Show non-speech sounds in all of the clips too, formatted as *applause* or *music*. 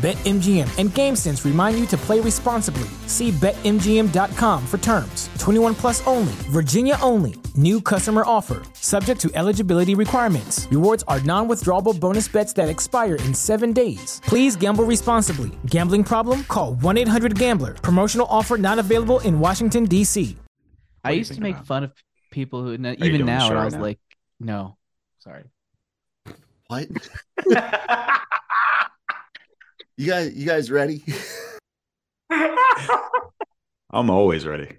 BetMGM and GameSense remind you to play responsibly. See BetMGM.com for terms. 21 plus only, Virginia only. New customer offer, subject to eligibility requirements. Rewards are non withdrawable bonus bets that expire in seven days. Please gamble responsibly. Gambling problem? Call 1 800 Gambler. Promotional offer not available in Washington, D.C. I used to make about? fun of people who, even now, show and I was now? like, no, sorry. What? *laughs* *laughs* you guys, you guys ready? *laughs* I'm always ready.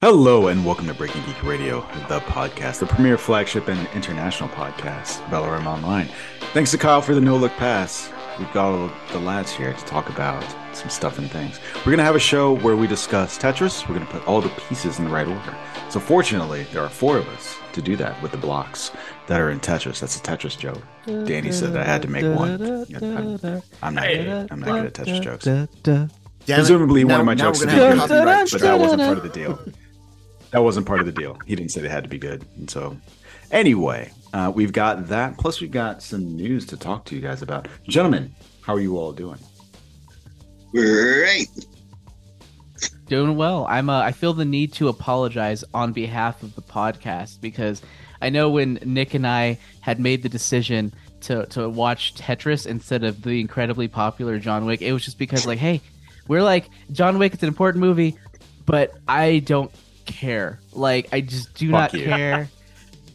Hello and welcome to Breaking Geek Radio, the podcast, the premier flagship and international podcast, LRM Online. Thanks to Kyle for the no look pass. We've got all the lads here to talk about some stuff and things. We're going to have a show where we discuss Tetris. We're going to put all the pieces in the right order. So, fortunately, there are four of us to do that with the blocks that are in Tetris. That's a Tetris joke. Danny said I had to make one. I'm, I'm not good. I'm not good at Tetris jokes. Damn it. Presumably, one of my jokes we're would be good, copyright but that wasn't part of the deal. That wasn't part of the deal. He didn't say they had to be good, and so anyway, uh, we've got that. Plus, we've got some news to talk to you guys about. Gentlemen, how are you all doing? Great. Doing well. I'm. Uh, I feel the need to apologize on behalf of the podcast because I know when Nick and I had made the decision to to watch Tetris instead of the incredibly popular John Wick, it was just because like, hey, we're like John Wick. It's an important movie, but I don't care. Like, I just do Fuck not you. care.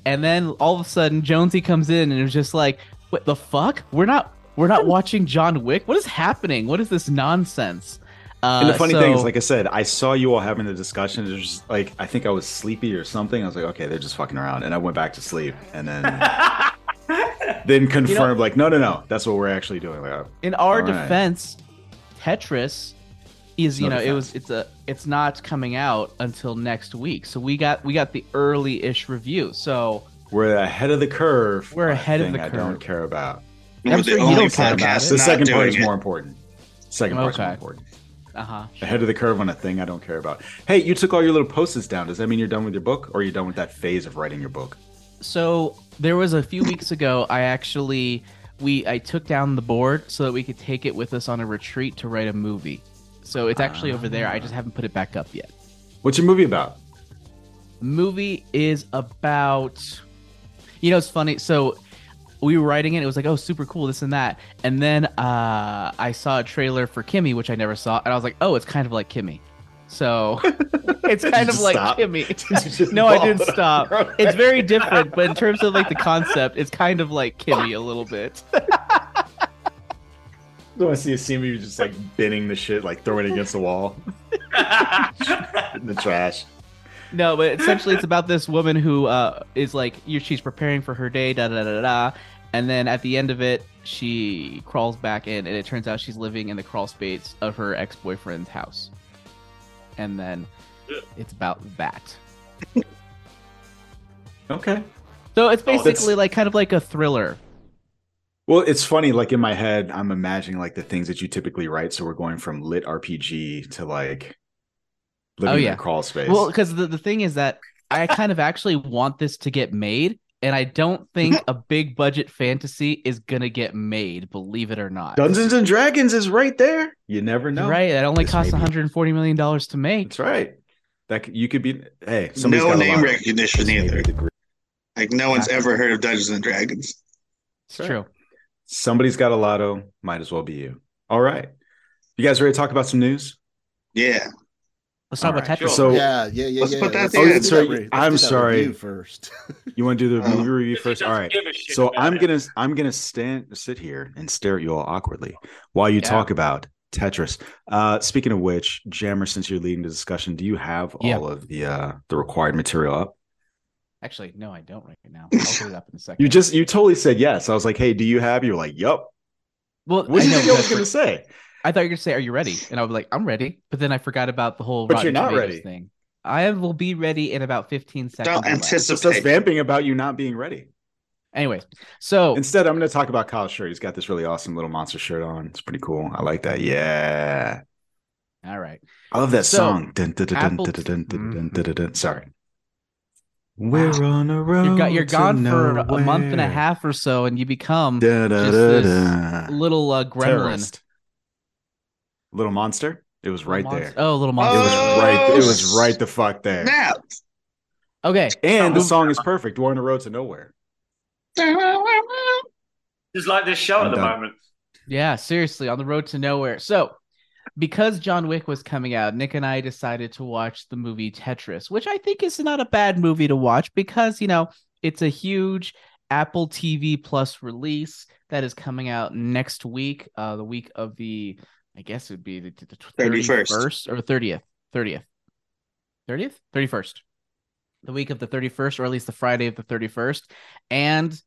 And then all of a sudden, Jonesy comes in and it was just like, what the fuck? We're not. We're not *laughs* watching John Wick. What is happening? What is this nonsense? Uh, And the funny thing is, like I said, I saw you all having the discussion. It was just like I think I was sleepy or something. I was like, okay, they're just fucking around, and I went back to sleep, and then *laughs* then confirmed, like, no, no, no, that's what we're actually doing. Like, oh, in our All right. defense, Tetris is you No know it was it's a it's not coming out until next week. So we got we got the early-ish review. So we're ahead of the curve. We're ahead of the I don't curve. care about. I'm We're sure the you don't care about podcast it. The second part doing is it. more important. Second part's more important. Uh-huh. Ahead of the curve on a thing I don't care about. Hey, you took all your little post-its down. Does that mean you're done with your book, or you're done with that phase of writing your book? So there was a few weeks ago I actually we I took down the board so that we could take it with us on a retreat to write a movie. So it's actually over there. I just haven't put it back up yet. What's your movie about? movie is about you know it's funny so we were writing it it was like oh super cool this and that. And then uh i saw a trailer for kimmy which i never saw and i was like oh it's kind of like kimmy. So *laughs* it's kind of like stop? kimmy. Did you just *laughs* no i didn't stop. *laughs* It's very different but in terms of like the concept it's kind of like kimmy a little bit. I see a scene where you're just like binning the shit, like throwing it against the wall? In the trash. No, but essentially it's about this woman who uh, is like she's preparing for her day, da da da da and then at the end of it, she crawls back in, and it turns out she's living in the crawl space of her ex boyfriend's house, and then it's about that. Okay. So it's Oh, basically like kind of like a thriller. Well, it's funny. Like in my head, I'm imagining like the things that you typically write. So we're going from lit RPG to like living Oh, in yeah. a crawl space. Well, because the, the thing is that I *laughs* kind of actually want this to get made, and I don't think *laughs* a big budget fantasy is gonna get made. Believe it or not. Dungeons and Dragons is right there. You never know. Right, it only This costs 140 million dollars to make. That's right. That c- you could be. Hey, somebody's No got name recognition This may be either. Like no one's ever heard of Dungeons and Dragons. It's true. Somebody's got a lotto. Might as well be you. All right. You guys ready to talk about some news? Yeah. Let's talk All about right, Tetris. So yeah, yeah, yeah. Let's yeah. put that Let's there. do Oh, that sorry, let's I'm sorry. review first. *laughs* you want to do the Oh. movie review first? All right. give a shit So I'm it. gonna I'm gonna stand sit here and stare at you all awkwardly while you Yeah. talk about Tetris. Uh, speaking of which, Jammer, since you're leading the discussion, do you have Yeah. all of the uh, the required material up? Actually, no, I don't right now. *laughs* I'll put it up in a second. You just you totally said yes. I was like, hey, do you have? You're like, yup. well, What I did you know, think I was going to say? I thought you were gonna say, "Are you ready?" And I was like, "I'm ready," but then I forgot about the whole. But Rotten you're not Tomatoes ready. thing. I will be ready in about 15 seconds. Don't or less. Just anticipate. vamping about you not being ready. Anyways, so Instead, I'm going to talk about Kyle's shirt. He's got this really awesome little monster shirt on. It's pretty cool. I like that. Yeah. all right. I love that So, song. Dun, dun, dun. Sorry. We're on a road. You're, got, you're to gone for a month and a half or so, and you become Da, da, just this little uh, gremlin. Terrorist. Little monster. It was right Monster- there. Oh, little Monster. It was Oh, right. It was right the fuck there. Snap. Okay. And the Oh. song is perfect. We're on a road to nowhere. *laughs* Just like this show I'm at the done. moment. Yeah, seriously, on the road to nowhere. So, because John Wick was coming out, Nick and I decided to watch the movie Tetris, which I think is not a bad movie to watch because, you know, it's a huge Apple TV Plus release that is coming out next week, uh, the week of the, I guess it would be the, the 31st. 31st or 30th. 30th. 30th? 31st. The week of the 31st, or at least the Friday of the 31st. And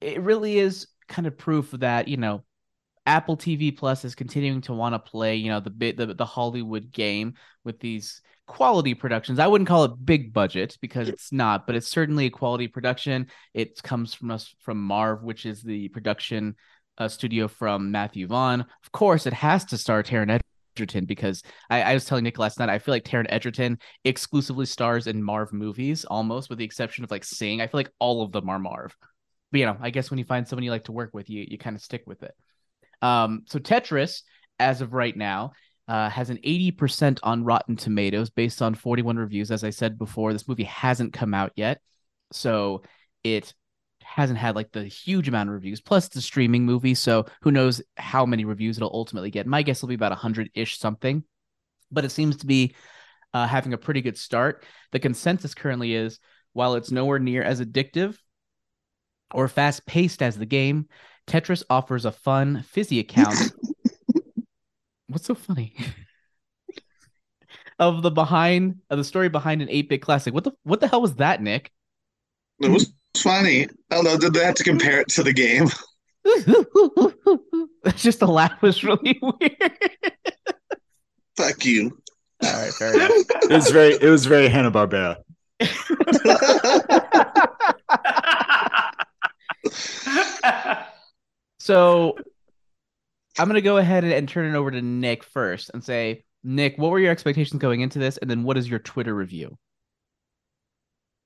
it really is kind of proof that you know Apple TV Plus is continuing to want to play you know the bit the, the Hollywood game with these quality productions. I wouldn't call it big budget because it's not, but it's certainly a quality production. It comes from us from Marv, which is the production uh, studio from Matthew Vaughn. Of course, it has to star Taron Egerton because I, I was telling Nick last night I feel like Taron Egerton exclusively stars in Marv movies, almost with the exception of like Sing. I feel like all of them are Marv but you know, I guess when you find someone you like to work with, you you kind of stick with it. Um, so Tetris, as of right now, uh, has an 80% on Rotten Tomatoes based on 41 reviews. As I said before, this movie hasn't come out yet, so it hasn't had like the huge amount of reviews. Plus, it's a streaming movie, so who knows how many reviews it'll ultimately get. My guess will be about 100 ish something, but it seems to be uh, having a pretty good start. The consensus currently is while it's nowhere near as addictive or fast paced as the game, Tetris offers a fun, fizzy account. *laughs* What's so funny? of the behind of the story behind an 8-bit classic. What the what the hell was that, Nick? It was funny. Although did they have to compare it to the game? *laughs* That's just the laugh was really *laughs* weird. Fuck you. All right, fair enough. It was very. It was very Hanna Barbera. *laughs* So I'm gonna go ahead and, and turn it over to Nick first and say, Nick, what were your expectations going into this, and then what is your Twitter review?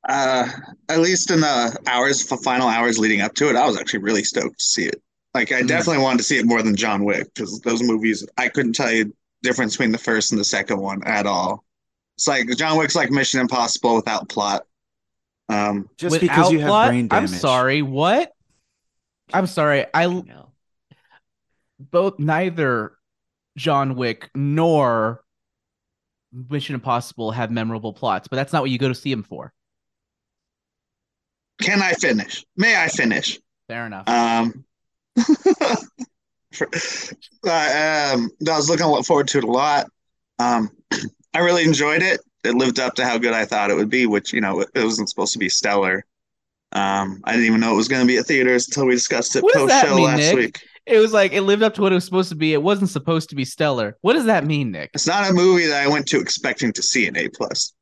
Uh, at least in the hours, final hours leading up to it, I was actually really stoked to see it. Like, I Mm. definitely wanted to see it more than John Wick because those movies, I couldn't tell you difference between the first and the second one at all. It's like John Wick's like Mission Impossible without plot. Um, Just because you have plot? brain damage. I'm sorry. What? I'm sorry. I both neither John Wick nor Mission Impossible have memorable plots, but that's not what you go to see them for. Can I finish? May I finish? Fair enough. Um, *laughs* for- uh, um, I was looking forward to it a lot. Um, I really enjoyed it. It lived up to how good I thought it would be, which you know it wasn't supposed to be stellar. Um, I didn't even know it was going to be at theaters until we discussed it post show last Nick? week. it was like it lived up to what it was supposed to be. It wasn't supposed to be stellar. What does that mean, Nick? It's not a movie that I went to expecting to see an A plus.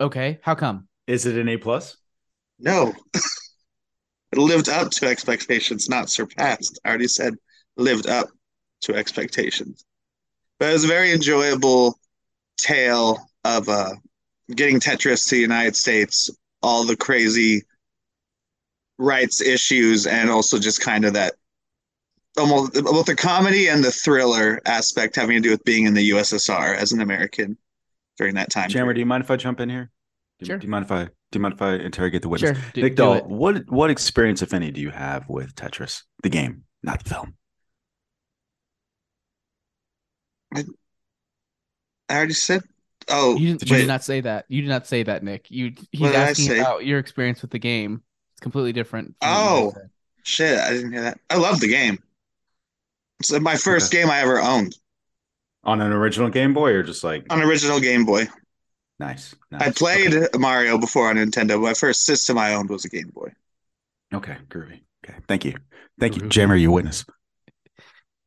Okay, how come? Is it an A plus? No, *laughs* it lived up to expectations, not surpassed. I already said lived up to expectations. But it was a very enjoyable tale of uh, getting Tetris to the United States, all the crazy rights issues, and also just kind of that almost both the comedy and the thriller aspect having to do with being in the USSR as an American during that time. Jammer, period. do you mind if I jump in here? Do, Sure. do you mind if I do you mind if I interrogate the witness? Sure, do, Nick do Doll, it. what what experience, if any, do you have with Tetris, the game, not the film? I already said. Oh, You, didn't, you did not say that. You did not say that, Nick. You he's What did I asking say? about your experience with the game. It's completely different. from what you Oh. Shit, I didn't hear that. I love the game. It's my first game I ever owned. On an original Game Boy or just like On original Game Boy. Nice. nice. I played Okay. Mario before on Nintendo. My first system I owned was a Game Boy. Okay, groovy. Okay, thank you, thank you, Groovy. Jammer. You witness.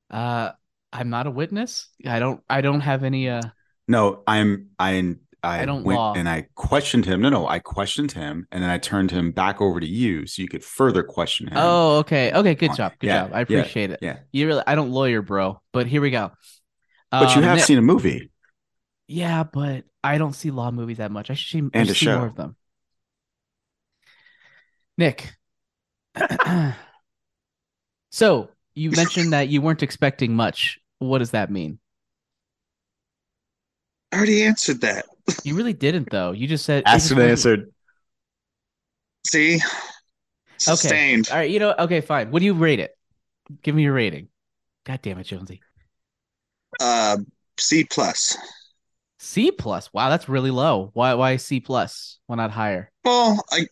Uh, I'm not a witness. I don't. I don't have any. Uh, No, I'm. I. I, I don't went law. and I questioned him. No, no, I questioned him, and then I turned him back over to you so you could further question him. oh, okay. Okay. Good job. Good Yeah, job. I yeah, appreciate it. yeah. You really. I don't lawyer, bro. But here we go. But you Um, have Nick- seen a movie. Yeah, but I don't see law movies that much. I should see, I And should a see show. more of them. Nick. *clears throat* so you mentioned that you weren't expecting much. What does that mean? I already answered that. You really didn't, though. You just said it Asked just and wasn't- answered. See? Sustained. All right, you know, okay, fine. What do you rate it? Give me your rating. God damn it, Jonesy. Uh, C plus. C plus. Wow, that's really low. Why? Why C plus? Why not higher? Well, I,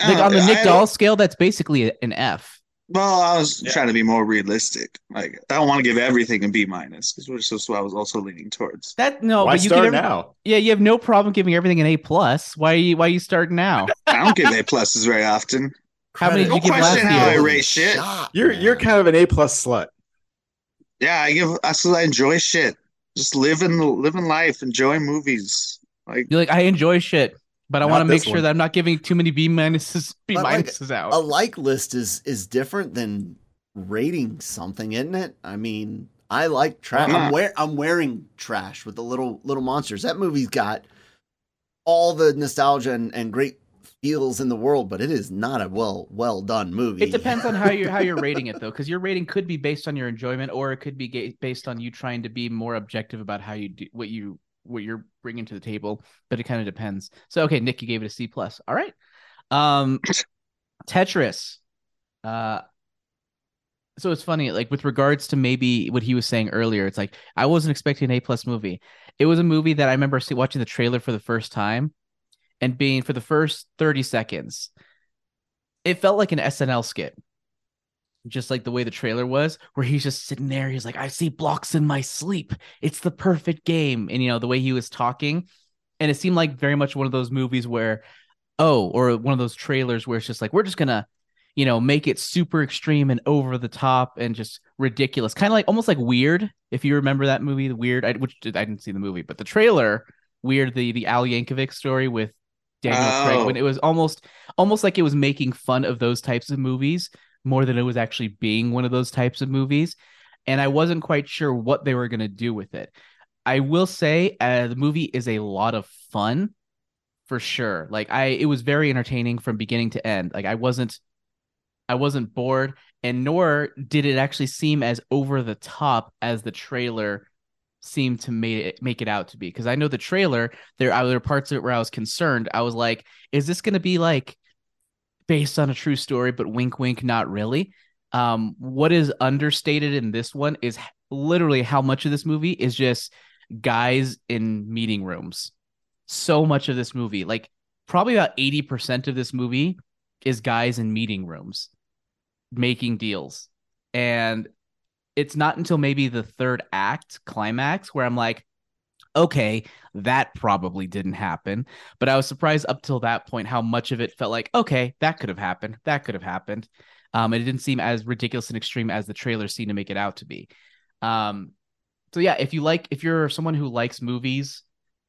I Like on the Nick I- Doll scale, that's basically an F. Well, I was Yeah. trying to be more realistic. Like, I don't want to give everything a B minus because which is what I was also leaning towards. That no, Why but you start get every- now? Yeah, you have no problem giving everything an A plus. Why are you? Why are you starting now? *laughs* I don't give A pluses very often. How many did Don't you give last question how I rate shit. You're you're kind of an A plus slut. Yeah, I give. I still enjoy shit. Just living, living life, enjoying movies. Like, You're like, I enjoy shit, but I want to make sure one. that I'm not giving too many B minuses, *laughs* B But, like, minuses out. A like list is is different than rating something, isn't it? I mean, I like trash. Why I'm wear I'm wearing trash with the little little monsters. That movie's got all the nostalgia and, and great feels in the world, but it is not a well well done movie. It depends on how you're how you're *laughs* rating it though, because your rating could be based on your enjoyment, or it could be ga- based on you trying to be more objective about how you do what you what you're bringing to the table. But it kind of depends. So okay, Nick, you gave it a C plus. All right. Um, Tetris. Uh, so it's funny, like with regards to maybe what he was saying earlier. It's like I wasn't expecting an A plus movie. It was a movie that I remember see, watching the trailer for the first time, and being for the first thirty seconds, it felt like an SNL skit just like the way the trailer was, where he's just sitting there. He's like, I see blocks in my sleep. It's the perfect game. And, you know, the way he was talking. And it seemed like very much one of those movies where, oh, or one of those trailers where it's just like, we're just to, you know, make it super extreme and over the top and just ridiculous. Kind of like almost like Weird. If you remember that movie, The Weird, I, which I didn't see the movie, but the trailer, Weird, the, the Al Yankovic story with Daniel Craig, Oh. when it was almost, almost like it was making fun of those types of movies more than it was actually being one of those types of movies. And I wasn't quite sure what they were going to do with it. I will say uh, the movie is a lot of fun for sure. Like I it was very entertaining from beginning to end. Like I wasn't I wasn't bored and nor did it actually seem as over the top as the trailer seemed to make it make it out to be because I know the trailer there are there parts of it where I was concerned. I was like is this going to be like based on a true story, but wink, wink, not really. Um, what is understated in this one is literally how much of this movie is just guys in meeting rooms. So much of this movie, like probably about 80% of this movie, is guys in meeting rooms making deals. And it's not until maybe the third act climax where I'm like, okay, that probably didn't happen. But I was surprised up till that point how much of it felt like, okay, that could have happened. That could have happened. Um, it didn't seem as ridiculous and extreme as the trailer seemed to make it out to be. Um, so yeah, if you like, if you're someone who likes movies,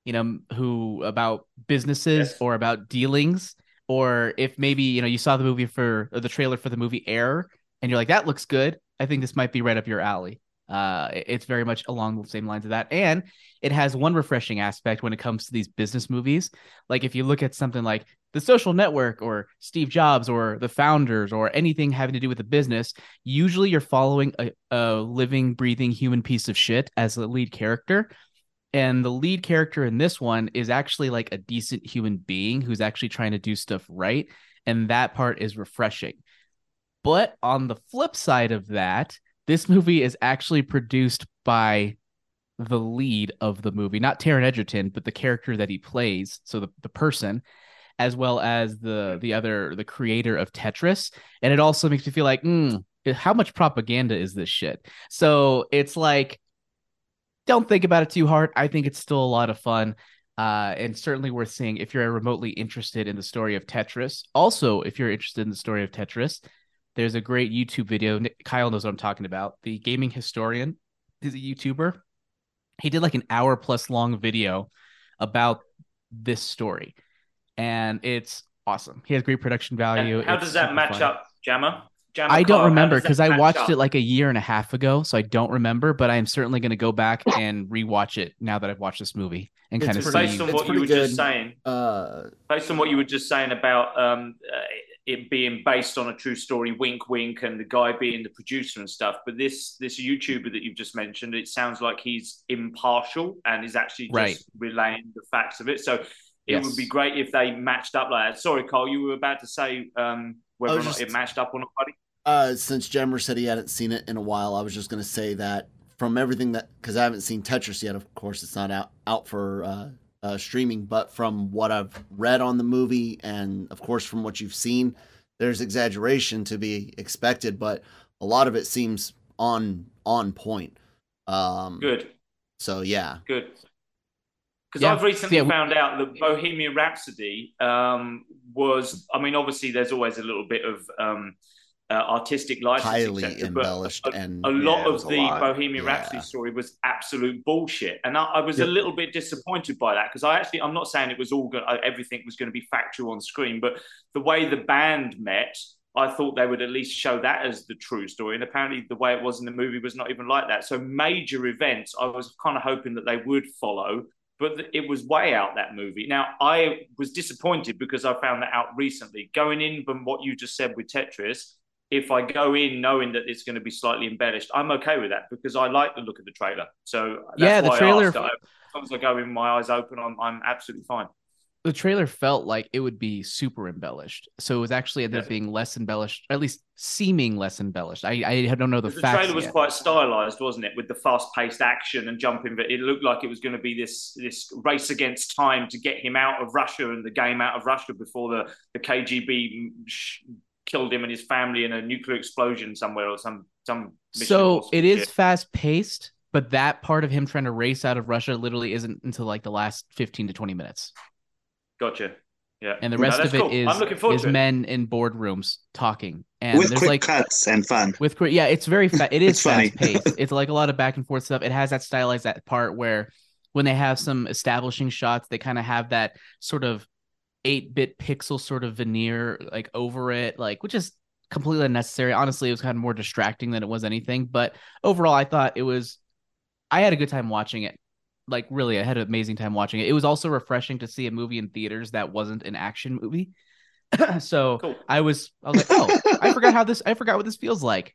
you know, who about businesses Yes. or about dealings, or if maybe you know you saw the movie for or the trailer for the movie Air, and you're like, that looks good. I think this might be right up your alley. Uh, it's very much along the same lines of that, and it has one refreshing aspect when it comes to these business movies. Like if you look at something like The Social Network or Steve Jobs or The Founders or anything having to do with a business, usually you're following a, a living, breathing human piece of shit as the lead character. And the lead character in this one is actually like a decent human being who's actually trying to do stuff right. And that part is refreshing. But on the flip side of that, this movie is actually produced by the lead of the movie, not Taron Egerton, but the character that he plays, so the, the person, as well as the the other the creator of Tetris. And it also makes me feel like, hmm, how much propaganda is this shit? So it's like, don't think about it too hard. I think it's still a lot of fun. Uh, and certainly worth seeing if you're remotely interested in the story of Tetris. Also, if you're interested in the story of Tetris, there's a great YouTube video. Kyle knows what I'm talking about. The gaming historian is a YouTuber. He did like an hour plus long video about this story, and it's awesome. He has great production value. And how It's does that match fun. up, Jammer? Jammer I don't Carl, remember because I watched up? it like a year and a half ago, so I don't remember. But I am certainly going to go back *coughs* and rewatch it now that I've watched this movie and kind of pretty- based on what you pretty were just saying. Uh, based on what you were just saying about um, uh, it being based on a true story, wink, wink, and the guy being the producer and stuff. But this this YouTuber that you've just mentioned, it sounds like he's impartial and is actually just Right. relaying the facts of it. So it Yes. would be great if they matched up like that. Sorry, Carl, you were about to say um, whether I or was not just- it matched up or not, buddy. uh, since Jammer said he hadn't seen it in a while, I was just going to say that from everything that because I haven't seen Tetris yet. Of course, it's not out out for uh, uh, streaming, but from what I've read on the movie, and of course from what you've seen, there's exaggeration to be expected, but a lot of it seems on on point. Um, Good, So yeah, good. Because Yeah. I've recently Yeah, found out that Bohemian Rhapsody um, was. I mean, obviously, there's always a little bit of um, uh, artistic license, highly etc., but embellished and a lot Yeah, of the lot. Bohemian Yeah. Rhapsody story was absolute bullshit, and I, I was Yep. a little bit disappointed by that because I actually I'm not saying it was all good, everything was going to be factual on screen, but the way the band met, I thought they would at least show that as the true story, and apparently the way it was in the movie was not even like that. So major events, I was kind of hoping that they would follow. But it was way out that movie. Now I was disappointed because I found that out recently. Going in from what you just said with Tetris, if I go in knowing that it's going to be slightly embellished, I'm okay with that because I like the look of the trailer. So Yeah, the trailer-. I- as long as I go in with my eyes open, I'm, I'm absolutely fine. the trailer felt like it would be super embellished. So it was actually ended up being less embellished, at least seeming less embellished. I I don't know the The facts. trailer was yet. quite stylized, wasn't it, with the fast-paced action and jumping? But it looked like it was going to be this this race against time to get him out of Russia and the game out of Russia before the the KGB mm, sh- killed him and his family in a nuclear explosion somewhere or some some. so it is fast paced, but that part of him trying to race out of Russia literally isn't until like the last fifteen to twenty minutes, Gotcha. Yeah. and the rest that's of it cool. is I'm looking forward is it. men in boardrooms talking, and with there's quick like cuts and fun. with quick- yeah, it's very fa- it *laughs* is fast paced. *laughs* it's like a lot of back and forth stuff. It has that stylized that part where when they have some establishing shots, they kind of have that sort of eight bit pixel sort of veneer like over it, like which is completely unnecessary. Honestly, it was kind of more distracting than it was anything. But overall, I thought it was. I had a good time watching it. Like really, I had an amazing time watching it. It was also refreshing to see a movie in theaters that wasn't an action movie. *clears throat* so Cool. I was, I was like, oh, I forgot how this, I forgot what this feels like.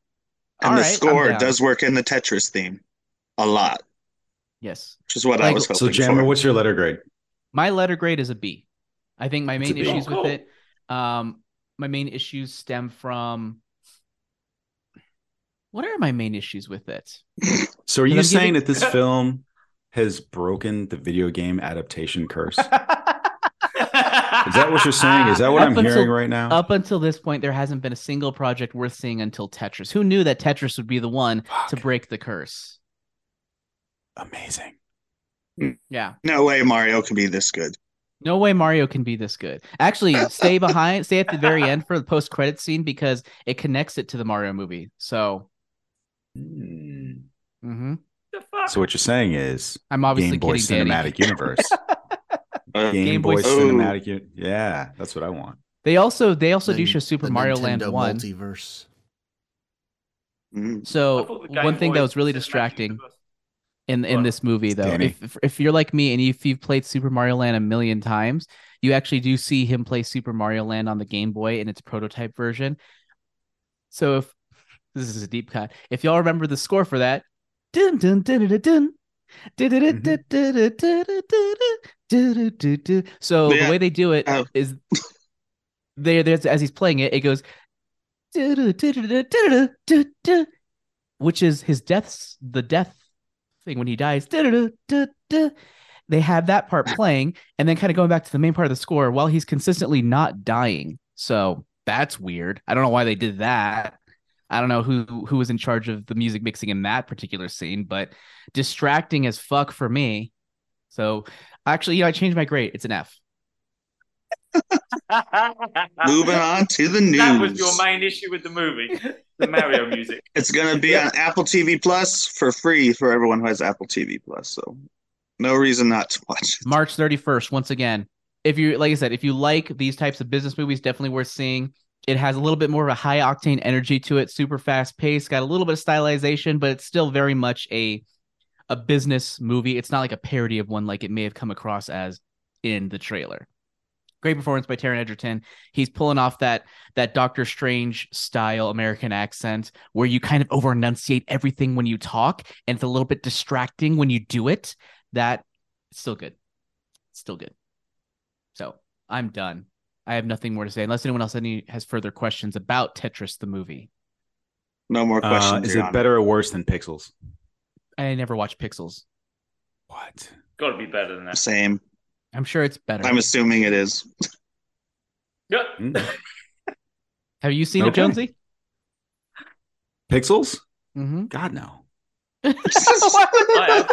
And All the right, score does work in the Tetris theme a lot, Yes. which is what I Like- was So, Jammer, for. what's your letter grade? My letter grade is a B. I think my main issues cool. with it, um, my main issues stem from. What are my main issues with it? *laughs* So, are you saying giving- that this *laughs* film has broken the video game adaptation curse? Is that what you're saying? Is that what Up I'm until- hearing right now? Up until this point, there hasn't been a single project worth seeing until Tetris. Who knew that Tetris would be the one to break the curse? Amazing. Yeah. No way Mario can be this good. No way Mario can be this good. Actually, *laughs* stay behind, stay at the very end for the post credit scene because it connects it to the Mario movie. So, Hmm. mhm. The fuck? So, what you're saying is I'm obviously Game Boy kidding, Danny. Cinematic Universe. *laughs* Uh, Game, Game Boy, Boy- Cinematic Universe. Yeah, that's what I want. They also they also do show Super Mario Nintendo Land one. multiverse. mm. I So one Game thing that was really distracting Universe- in in this movie though. If if you're like me and if you've played Super Mario Land a million times, you actually do see him play Super Mario Land on the Game Boy in its prototype version. So if this is a deep cut, if y'all remember the score for that, dun dun dun dun dun. So the way they do it is there there's as he's playing it, it goes which is his death's the death thing when he dies. They have that part *laughs* playing and then kind of going back to the main part of the score while he's consistently not dying. So that's weird. I don't know why they did that. I don't know who who was in charge of the music mixing in that particular scene, but distracting as fuck for me. So actually, you know, I changed my grade. It's an F. Moving on to the news. That was your main issue with the movie, the Mario music. *laughs* It's gonna be on Apple TV Plus for free for everyone who has Apple TV Plus. So no reason not to watch it. March 31st, once again. If you like I said, if you like these types of business movies, definitely worth seeing. It has a little bit more of a high octane energy to it, super fast pace, got a little bit of stylization, but it's still very much a a business movie. It's not like a parody of one like it may have come across as in the trailer. Great performance by Taron Egerton. He's pulling off that that Doctor Strange style American accent where you kind of over enunciate everything when you talk, and it's a little bit distracting when you do it. That still good. Still good. So I'm done. I have nothing more to say unless anyone else any has further questions about Tetris the movie. No more Uh, questions. is it Honor. better or worse than Pixels? I never watched Pixels. What? Got to be better than that. Same. I'm sure it's better. I'm assuming it is. Yeah. Mm. *laughs* have you seen it, Jonesy? Pixels? Mm-hmm. God no. I.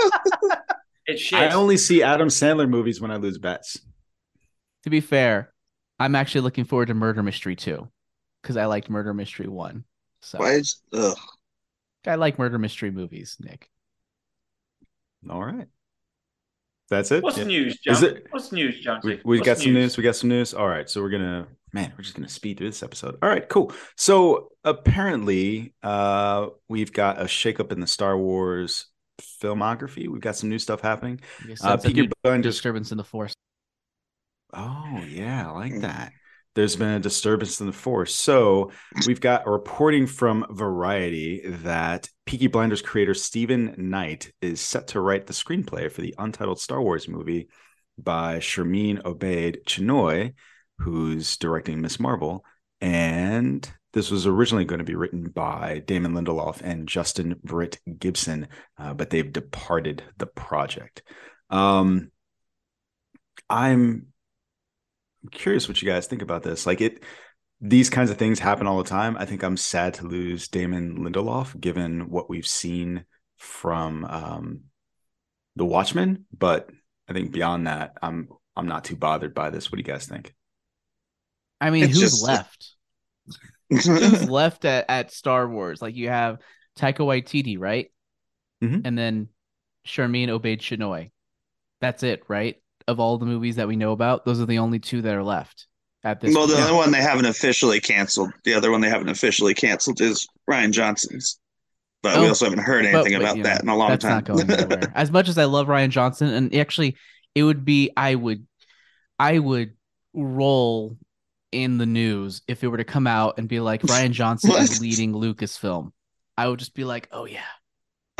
It's shit. I only see Adam Sandler movies when I lose bets. To be fair, I'm actually looking forward to Murder Mystery 2 because I liked Murder Mystery 1. So Why is, ugh. I like murder mystery movies, Nick. All right. That's it. What's Yeah. news, Is it- What's news, John? We, we got some news. We got some news. All right. So we're gonna man, we're just gonna speed through this episode. All right, cool. So apparently, uh, we've got a shakeup in the Star Wars filmography. We've got some new stuff happening. You Uh, sense a Peaky new Blinders. disturbance in the force. Oh yeah, I like that. There's been a disturbance in the force. So we've got a reporting from Variety that Peaky Blinders creator Steven Knight is set to write the screenplay for the untitled Star Wars movie by Sharmeen Obaid Chinoy, who's directing Miss Marvel. And this was originally going to be written by Damon Lindelof and Justin Britt Gibson, uh, but they've departed the project. Um, I'm I'm curious what you guys think about this. Like it, these kinds of things happen all the time. I think I'm sad to lose Damon Lindelof, given what we've seen from um, the Watchmen. But I think beyond that, I'm I'm not too bothered by this. What do you guys think? I mean, It's who's just- left? who's *laughs* left at, at Star Wars? Like you have Taika Waititi, right? Mhm. And then Sharmeen Obaid Chinoy. That's it, right? Of all the movies that we know about, those are the only two that are left at this. well, the point. other one they haven't officially canceled. The other one they haven't officially canceled is Rian Johnson's. But we Oh, also haven't heard anything but, about you know, that in a long that's time. not going anywhere. *laughs* as much as I love Rian Johnson, and actually, it would be I would, I would roll in the news if it were to come out and be like *laughs* Rian Johnson is leading Lucasfilm. I would just be like, oh yeah,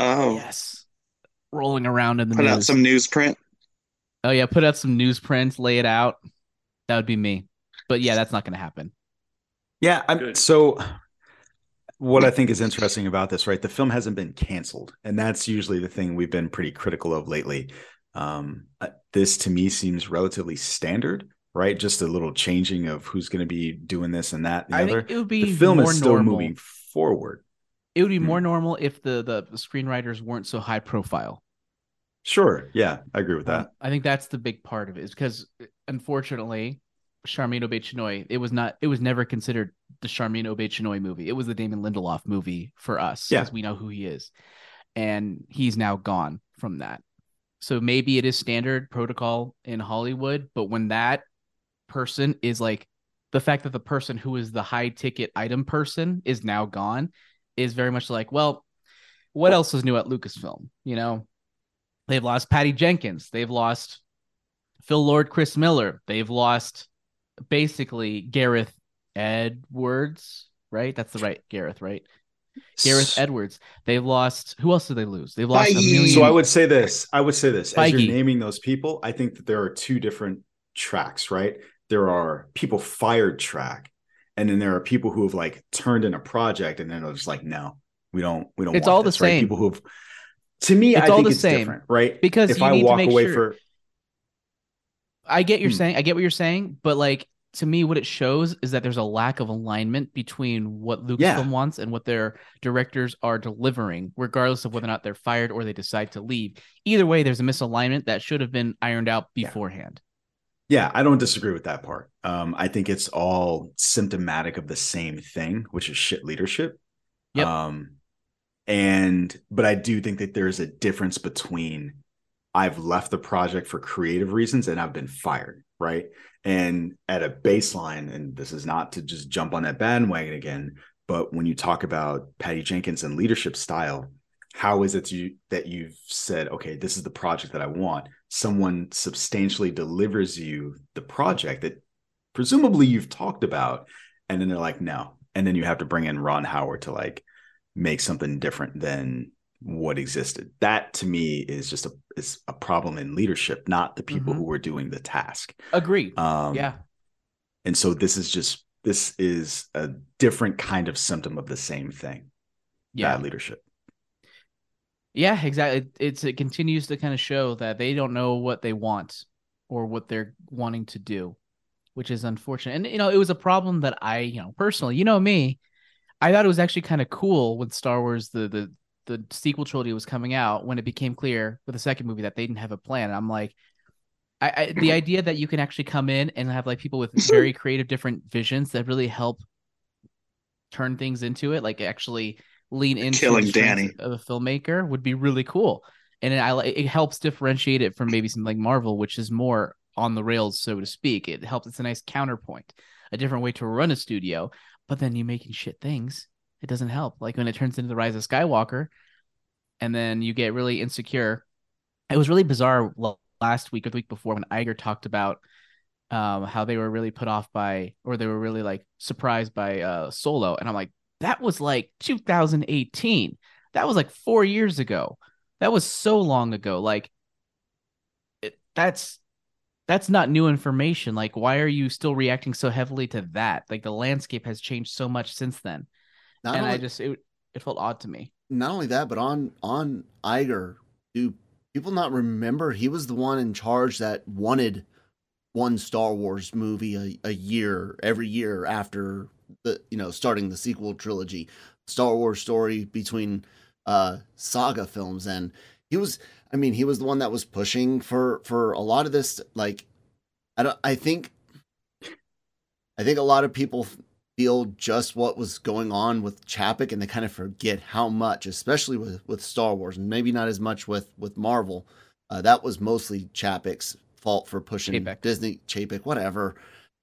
oh, yes, rolling around in the put news. out some newsprint. Oh yeah, put out some newsprint, lay it out. That would be me. But yeah, that's not going to happen. Yeah, I'm so what I think is interesting about this, right? The film hasn't been canceled, and that's usually the thing we've been pretty critical of lately. Um, uh, this to me seems relatively standard, right? Just a little changing of who's going to be doing this and that. And the I other. think it would be The film more is still normal. moving forward. It would be Hmm. more normal if the, the the screenwriters weren't so high profile. Sure, yeah, I agree with that. Um, I think that's the big part of it, is because unfortunately, Sharmeen Obaid it was not, it was never considered the Sharmeen Obaid movie. It was the Damon Lindelof movie for us, Yeah. because we know who he is, and he's now gone from that. So maybe it is standard protocol in Hollywood, but when that person is like the fact that the person who is the high ticket item person is now gone is very much like, well, what else is new at Lucasfilm? You know, they've lost Patty Jenkins, they've lost Phil Lord, Chris Miller, they've lost basically Gareth Edwards, right? That's the right Gareth, right? Gareth Edwards. They've lost. Who else did they lose? They've lost a million. So I would say this. I would say this. As you're naming those people, I think that there are two different tracks, right? There are people fired track, and then there are people who have like turned in a project and then are just like, no, we don't, we don't. It's want all the this, right? same. People who've, to me, It's I all think the it's same. different, right? because if you I need to walk make away sure- for, I get you're Hmm. saying. I get what you're saying, but like to me, what it shows is that there's a lack of alignment between what Lucasfilm Yeah. wants and what their directors are delivering, regardless of whether or not they're fired or they decide to leave. Either way, there's a misalignment that should have been ironed out Yeah. beforehand. Yeah, I don't disagree with that part. Um, I think it's all symptomatic of the same thing, which is shit leadership. Yep. Um, and but I do think that there's a difference between I've left the project for creative reasons and I've been fired, right? And at a baseline, and this is not to just jump on that bandwagon again, but when you talk about Patty Jenkins and leadership style, how is it you that you've said, okay, this is the project that I want? Someone substantially delivers you the project that presumably you've talked about, and then they're like, no. And then you have to bring in Ron Howard to like make something different than what existed. That to me is just a is a problem in leadership, not the people Mhm. who were doing the task. Agree. Um, yeah. And so this is just this is a different kind of symptom of the same thing. Yeah. Bad leadership. Yeah, exactly. It, it's it continues to kind of show that they don't know what they want or what they're wanting to do, which is unfortunate. And you know, it was a problem that I, you know, personally, you know me, I thought it was actually kind of cool when Star Wars the the the sequel trilogy was coming out when it became clear with the second movie that they didn't have a plan. I'm like I, I the idea that you can actually come in and have like people with *laughs* very creative different visions that really help turn things into it, like actually lean into Killing Danny. of a filmmaker would be really cool. And it, I it helps differentiate it from maybe something like Marvel, which is more on the rails, so to speak. It helps. It's a nice counterpoint, a different way to run a studio. But then you're making shit things, it doesn't help. Like when it turns into the Rise of Skywalker, and then you get really insecure. It was really bizarre last week or the week before when Iger talked about um, how they were really put off by, or they were really like surprised by uh, Solo, and I'm like, that was like 2018. That was like four years ago. That was so long ago. Like, it, that's that's not new information. Like, why are you still reacting so heavily to that? Like, the landscape has changed so much since then, Not and only, I just it it felt odd to me. not only that, but on on Iger, do people not remember he was the one in charge that wanted one Star Wars movie a, a year every year after the you know starting the sequel trilogy, Star Wars story between uh saga films and he was I mean he was the one that was pushing for for a lot of this like I don't I think I think a lot of people feel just what was going on with Chapek and they kind of forget how much, especially with, with Star Wars and maybe not as much with, with Marvel. Uh, that was mostly Chapek's fault for pushing Chapek. Disney, Chapek, whatever,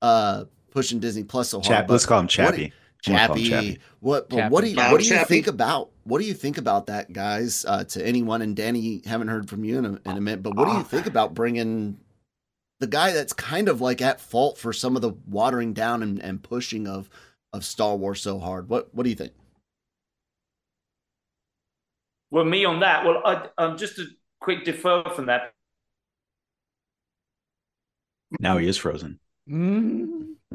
uh, pushing Disney Plus so hard. Chap, let's call him what- Chappie. I'm gonna call him Chappie. Chappie. What? But what do you Chappie. what do you Chappie. think about what do you think about that, guys? Uh, to anyone and Danny, haven't heard from you in a, in a minute, but what do you think about bringing the guy that's kind of like at fault for some of the watering down and, and pushing of of Star Wars so hard? What what do you think? Well, me on that. Well, I, um, just a quick defer from that. Now he is frozen.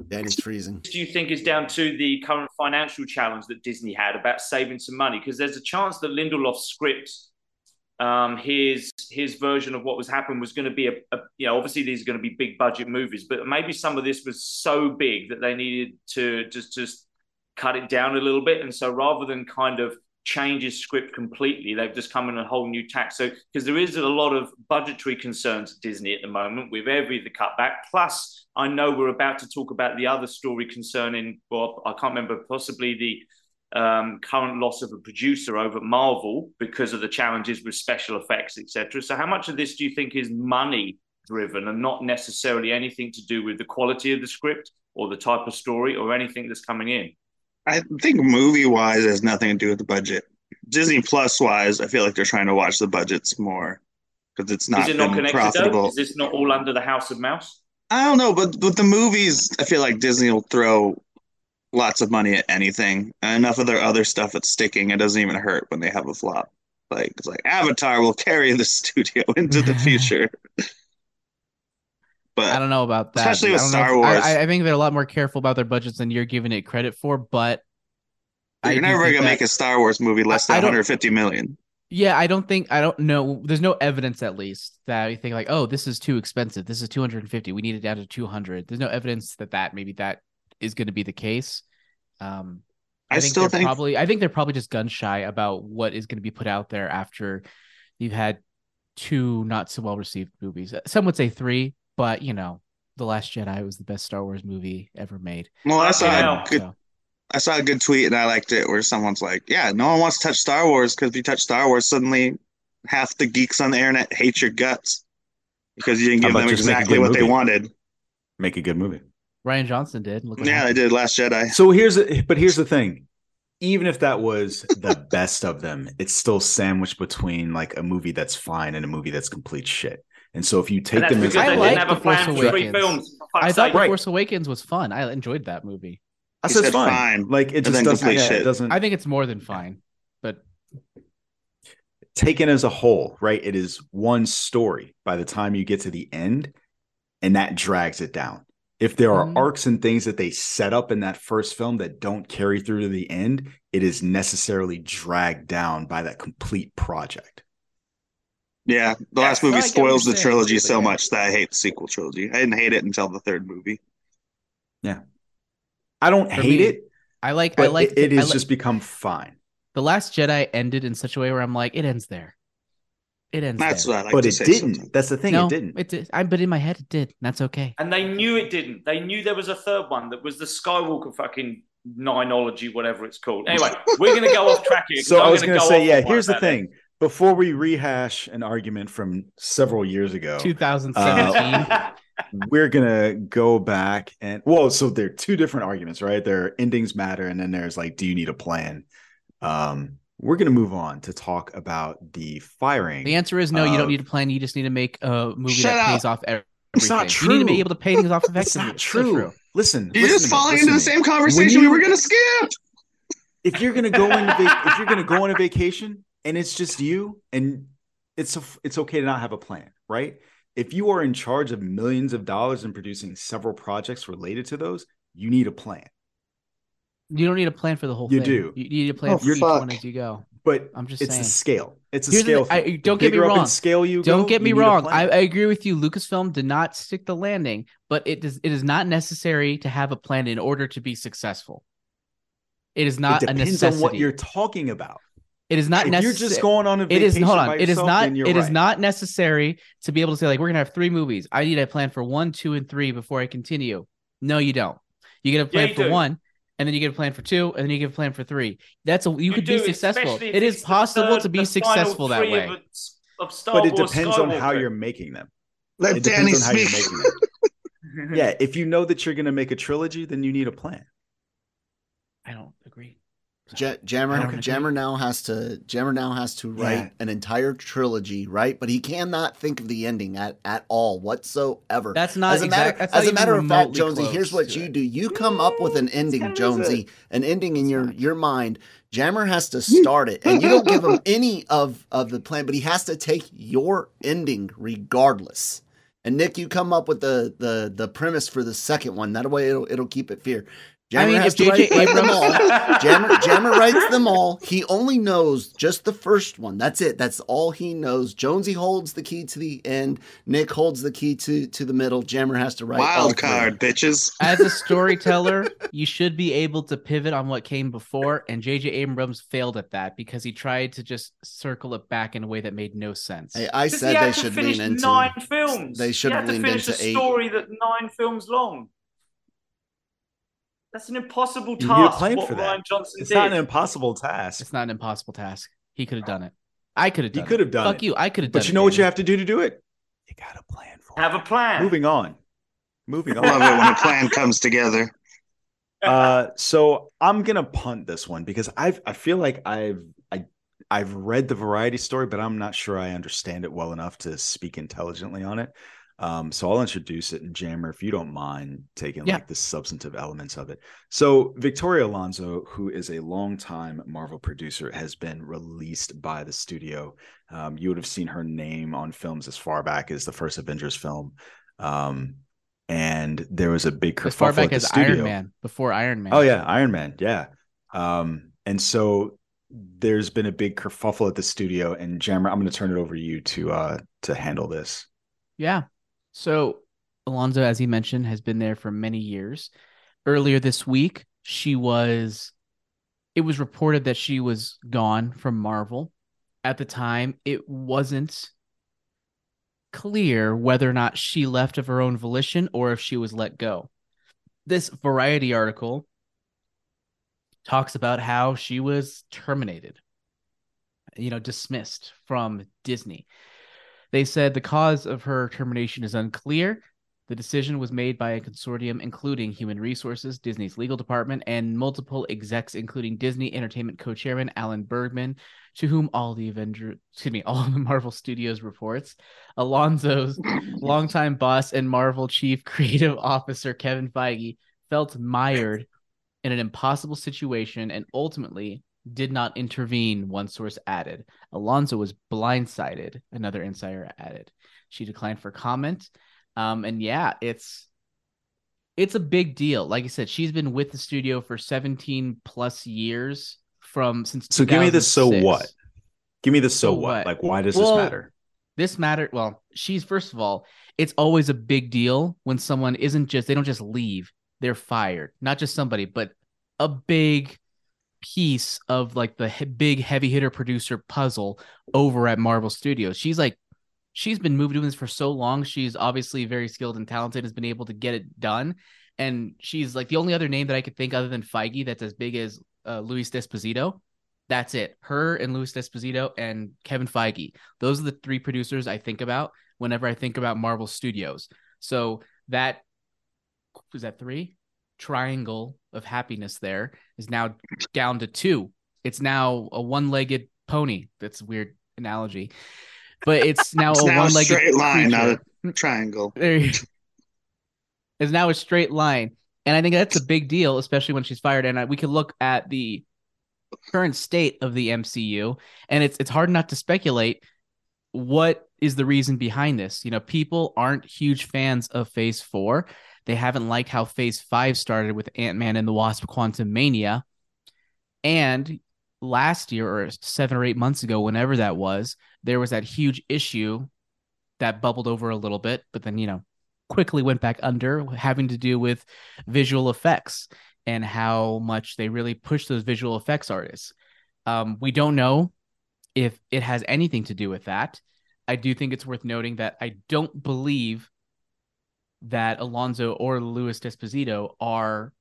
Danny's freezing. Do you think is down to the current financial challenge that Disney had about saving some money? Because there's a chance that Lindelof's script, um, his his version of what was happening was going to be a, a, you know, obviously these are going to be big budget movies, but maybe some of this was so big that they needed to just just cut it down a little bit, and so rather than kind of change his script completely, they've just come in a whole new tack. So because there is a lot of budgetary concerns at Disney at the moment with every the cutback, plus I know we're about to talk about the other story concerning, well, I can't remember, possibly the um, current loss of a producer over at Marvel because of the challenges with special effects, etc. So, how much of this do you think is money driven and not necessarily anything to do with the quality of the script or the type of story or anything that's coming in? I think movie wise has nothing to do with the budget. Disney Plus wise, I feel like they're trying to watch the budgets more because it's not is it not connected profitable. though? Is this not all under the House of Mouse? I don't know, but with the movies, I feel like Disney will throw lots of money at anything. And enough of their other stuff that's sticking, it doesn't even hurt when they have a flop. Like it's like Avatar will carry the *laughs* studio into the *laughs* future. But I don't know about that. Especially I with Star if- Wars. I, I think they're a lot more careful about their budgets than you're giving it credit for. But you're do never gonna that- make a Star Wars movie less than I- I don't- 150 million. Yeah, I don't think I don't know. There's no evidence, at least, that you think like, oh, this is too expensive. This is 250. We need it down to 200. There's no evidence that that maybe that is going to be the case. Um, I, I think still they're think- probably. I think they're probably just gun shy about what is going to be put out there after you've had two not so well received movies. Some would say three, but you know, The Last Jedi was the best Star Wars movie ever made. Well, I saw Yeah. a good So, I saw a good tweet and I liked it where someone's like, "Yeah, no one wants to touch Star Wars because if you touch Star Wars, suddenly half the geeks on the internet hate your guts because you didn't give them just make a exactly good what they wanted." Make a good movie. Rian Johnson did. Look what Yeah, they happened. did Last Jedi. So here's the, but here's the thing. Even if that was the *laughs* best of them, it's still sandwiched between like a movie that's fine and a movie that's complete shit. And so if you take that's them as because I like didn't have The a plan Force for three films. I thought Right. Force Awakens was fun. I enjoyed that movie. I He said said fine. fine, Like it and just doesn't, yeah, it shit. doesn't I think it's more than fine, but taken as a whole, right? It is one story by the time you get to the end, and that drags it down. If there are Mhm. arcs and things that they set up in that first film that don't carry through to the end, it is necessarily dragged down by that complete project. Yeah, the last no, movie I spoils the saying, trilogy so yeah. much that I hate the sequel trilogy. I didn't hate it until the third movie. Yeah, I don't For hate me, it, I like. but I like. it, it has li- just become fine. the Last Jedi ended in such a way where I'm like, it ends there. It ends That's there. what I like but to it say. didn't. sometimes. That's the thing. no, it didn't. It did. I, but in my head, it did. That's okay. And they knew it didn't. They knew there was a third one that was the Skywalker fucking ninology, whatever it's called. Anyway, we're going to go off track here. 'cause so I'm was gonna going to go say, yeah. Here's the thing. it. Thing. Before we rehash an argument from several years ago, 2017. *laughs* we're gonna go back and well, so there are two different arguments, right? There are endings matter, and then there's like, do you need a plan? Um, we're gonna move on to talk about the firing. the answer is no. You don't need a plan. You just need to make a movie Shut that up. pays off everything. It's not true. You need to be able to pay things off That's effectively. not It's so true. Listen, You're listen just me, falling into the same conversation When we were going to skip. If you're gonna go into vac- if you're gonna go on a vacation and it's just you and it's a, it's okay to not have a plan, right? If you are in charge of millions of dollars and producing several projects related to those, you need a plan. You don't need a plan for the whole You thing. do. You need a plan Oh, for each fuck. one as you go. But I'm just it's saying. a scale. It's a Here's scale. thing, I- don't get me bigger up in wrong. Scale you Don't go, get me you need a wrong. I. I agree with you. Lucasfilm did not stick the landing, but it does. It is not necessary to have a plan in order to be successful. It is not it a depends necessity. on what you're talking about. It is not if you're necessary. just going on a vacation is hold by on. It is not. then you're It is not necessary to be able to say like we're gonna have three movies. I need a plan for one, two, and three before I continue. No, you don't. You get a plan you for do. one, and then you get a plan for two, and then you get a plan for three. That's a you, could do, be successful. It is possible third- to be successful that way. Of, of But it Wars depends on how you're making them. Let It Danny depends on how you're speak. *laughs* Yeah, if you know that you're going to make a trilogy, then you need a plan. I don't agree. Ja- I Jammer. Jammer now has to Jammer now has to write Yeah. an entire trilogy, right? But he cannot think of the ending at, at all whatsoever. That's not as a exact- matter that's as a matter of fact, Jonesy. Here's what you it. do: you come up with an ending, Jonesy, an ending in your your mind. Jammer has to start it, and you don't give him *laughs* any of of the plan, but he has to take your ending regardless. And Nick, you come up with the the the premise for the second one. That way, it'll it'll keep it fair. Jammer I mean, has if to J.J. write, write them all. Abrams, *laughs* Jammer, Jammer writes them all. He only knows just the first one. That's it. That's all he knows. Jonesy holds the key to the end. Nick holds the key to to the middle. Jammer has to write all Wild three. card, bitches. as a storyteller, *laughs* you should be able to pivot on what came before. And J.J. Abrams failed at that because he tried to just circle it back in a way that made no sense. Hey, I said he they to should finish lean into nine films. They should have to leaned finish into a eight. story that nine films long. That's an impossible You need a task. plan what for that. Rian Johnson It's did. not an impossible task, It's not an impossible task. He could have done it. I could have He done it. could have done Fuck it. you. I could have done but you know what you have to do to do it? You got a plan for Have it. a plan. Moving on. Moving on. I love it when a plan comes together. *laughs* uh, so I'm gonna punt this one because I've I feel like I've I I've read the variety story, but I'm not sure I understand it well enough to speak intelligently on it. Um, so I'll introduce it and Jammer, if you don't mind taking Yeah. like the substantive elements of it. So Victoria Alonso, who is a longtime Marvel producer, has been released by the studio. Um, you would have seen her name on films as far back as the first Avengers film. Um, and there was a big as far kerfuffle back at the as studio. Iron Man before Iron Man. Oh yeah, Iron Man. Yeah. Um, and so there's been a big kerfuffle at the studio, and Jammer, I'm going to turn it over to you to uh to handle this. Yeah. So Alonso, as he mentioned, has been there for many years. Earlier this week, she was. It was reported that she was gone from Marvel. At the time, it wasn't clear whether or not she left of her own volition or if she was let go. This Variety article talks about how she was terminated, you know, dismissed from Disney. They said the cause of her termination is unclear. The decision was made by a consortium including Human Resources, Disney's legal department, and multiple execs, including Disney Entertainment co-chairman Alan Bergman, to whom all the Avenger, excuse me, all the Marvel Studios reports. Alonso's *laughs* longtime boss and Marvel chief creative officer Kevin Feige felt mired in an impossible situation and ultimately did not intervene, one source added. Alonso was blindsided, another insider added. She declined for comment. Um, and yeah, it's it's a big deal. Like I said, she's been with the studio for 17 plus years from since So give me the so what? Give me the so, So what? what? Like why does Well, this matter? This matter well, she's first of all, it's always a big deal when someone isn't just they don't just leave, they're fired. Not just somebody, but a big piece of like the he- big heavy hitter producer puzzle over at Marvel Studios. She's like she's been moving doing this for so long. She's obviously very skilled and talented, has been able to get it done. And she's like the only other name that I could think other than Feige that's as big as uh, Louis D'Esposito. That's it. Her and Louis D'Esposito and Kevin Feige. Those are the three producers I think about whenever I think about Marvel Studios. So that was that three triangle of happiness there is now down to two. It's now a one-legged pony. That's a weird analogy, but it's *laughs* now It's a now one-legged straight line, not a triangle. There you- is now a straight line. And I think that's a big deal, especially when she's fired. And I, we can look at the current state of the MCU, and it's it's hard not to speculate what is the reason behind this. You know, people aren't huge fans of Phase Four. They haven't liked how Phase Five started with Ant Man and the Wasp: Quantumania, and last year or seven or eight months ago, whenever that was, there was that huge issue that bubbled over a little bit, but then you know quickly went back under, having to do with visual effects and how much they really push those visual effects artists. Um, we don't know if it has anything to do with that. I do think it's worth noting that I don't believe that Alonso or Louis D'Esposito are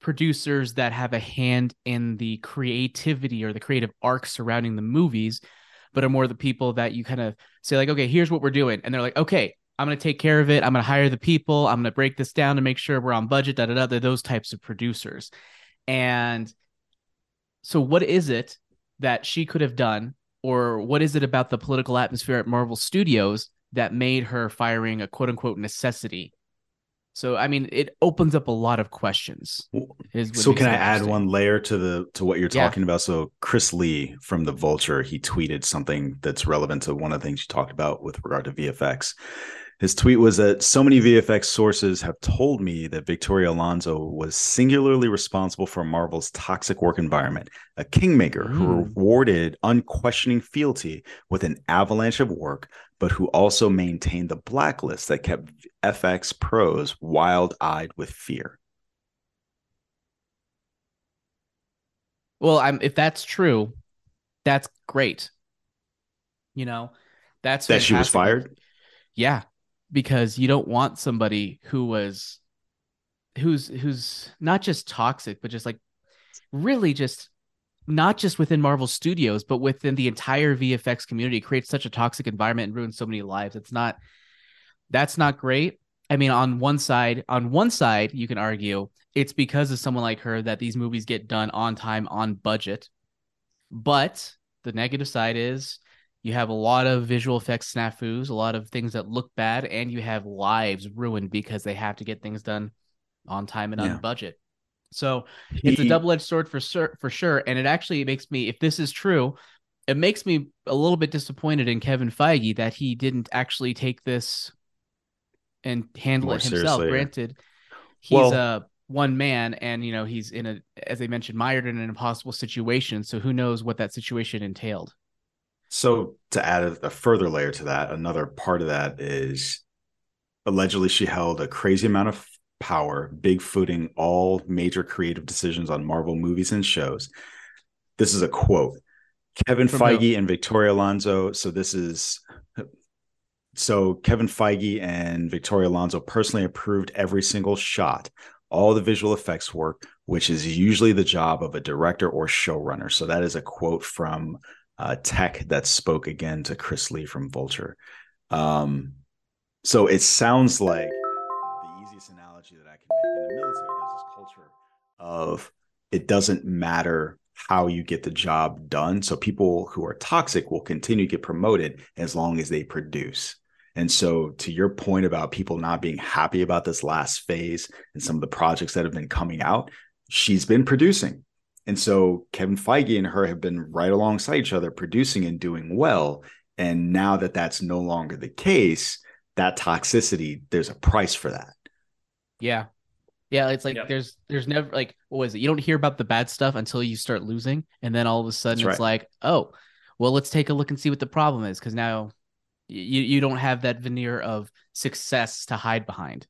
producers that have a hand in the creativity or the creative arc surrounding the movies, but are more the people that you kind of say, like, okay, here's what we're doing. And they're like, okay, I'm going to take care of it. I'm going to hire the people. I'm going to break this down to make sure we're on budget. Da da da. They're those types of producers. And so, what is it that she could have done, or what is it about the political atmosphere at Marvel Studios that made her firing a quote unquote necessity? So, I mean, it opens up a lot of questions. So can I add one layer to the to what you're Yeah. talking about? So Chris Lee from the Vulture, he tweeted something that's relevant to one of the things you talked about with regard to VFX. His tweet was that so many VFX sources have told me that Victoria Alonso was singularly responsible for Marvel's toxic work environment, a kingmaker who Mm. rewarded unquestioning fealty with an avalanche of work, but who also maintained the blacklist that kept FX pros wild-eyed with fear. Well, I'm if that's true, that's great. You know, that's That she was fired? Yeah, because you don't want somebody who was who's who's not just toxic, but just like really just not just within Marvel Studios, but within the entire VFX community creates such a toxic environment and ruins so many lives. It's not that's not great. I mean, on one side, on one side, you can argue it's because of someone like her that these movies get done on time, on budget. But the negative side is you have a lot of visual effects snafus, a lot of things that look bad, and you have lives ruined because they have to get things done on time and Yeah. on budget. So it's a double-edged sword for sure, for sure. And it actually makes me, if this is true, it makes me a little bit disappointed in Kevin Feige that he didn't actually take this and handle More it himself. seriously. Granted, he's Well- a one man and you know he's in a as they mentioned mired in an impossible situation so who knows what that situation entailed so to add a, a further layer to that another part of that is allegedly she held a crazy amount of power bigfooting all major creative decisions on marvel movies and shows this is a quote kevin From feige who? and victoria alonso so this is so Kevin Feige and Victoria Alonso personally approved every single shot all the visual effects work, which is usually the job of a director or showrunner. So that is a quote from uh, Tech that spoke again to Chris Lee from Vulture. Um, so it sounds like the easiest analogy that I can make in the military, there's this culture of it doesn't matter how you get the job done. So people who are toxic will continue to get promoted as long as they produce. And so, to your point about people not being happy about this last phase and some of the projects that have been coming out, she's been producing. And so, Kevin Feige and her have been right alongside each other, producing and doing well. And now that that's no longer the case, that toxicity, there's a price for that. Yeah. Yeah, it's like yep. there's there's never like what was it? You don't hear about the bad stuff until you start losing, and then all of a sudden That's it's right. like, oh, well, let's take a look and see what the problem is because now you you don't have that veneer of success to hide behind.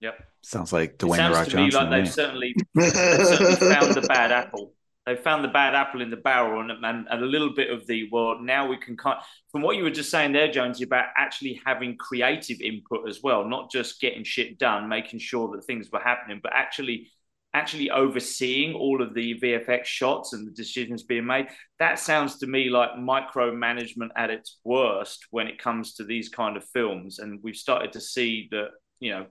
Yep. Sounds like Dwayne sounds Rock to Johnson. Me like they've certainly, *laughs* they've certainly found the bad apple. They found the bad apple in the barrel, and, and, and a little bit of the well. Now we can kind from what you were just saying there, Jonesy, about actually having creative input as well, not just getting shit done, making sure that things were happening, but actually actually overseeing all of the VFX shots and the decisions being made. That sounds to me like micromanagement at its worst when it comes to these kind of films. And we've started to see that, you know,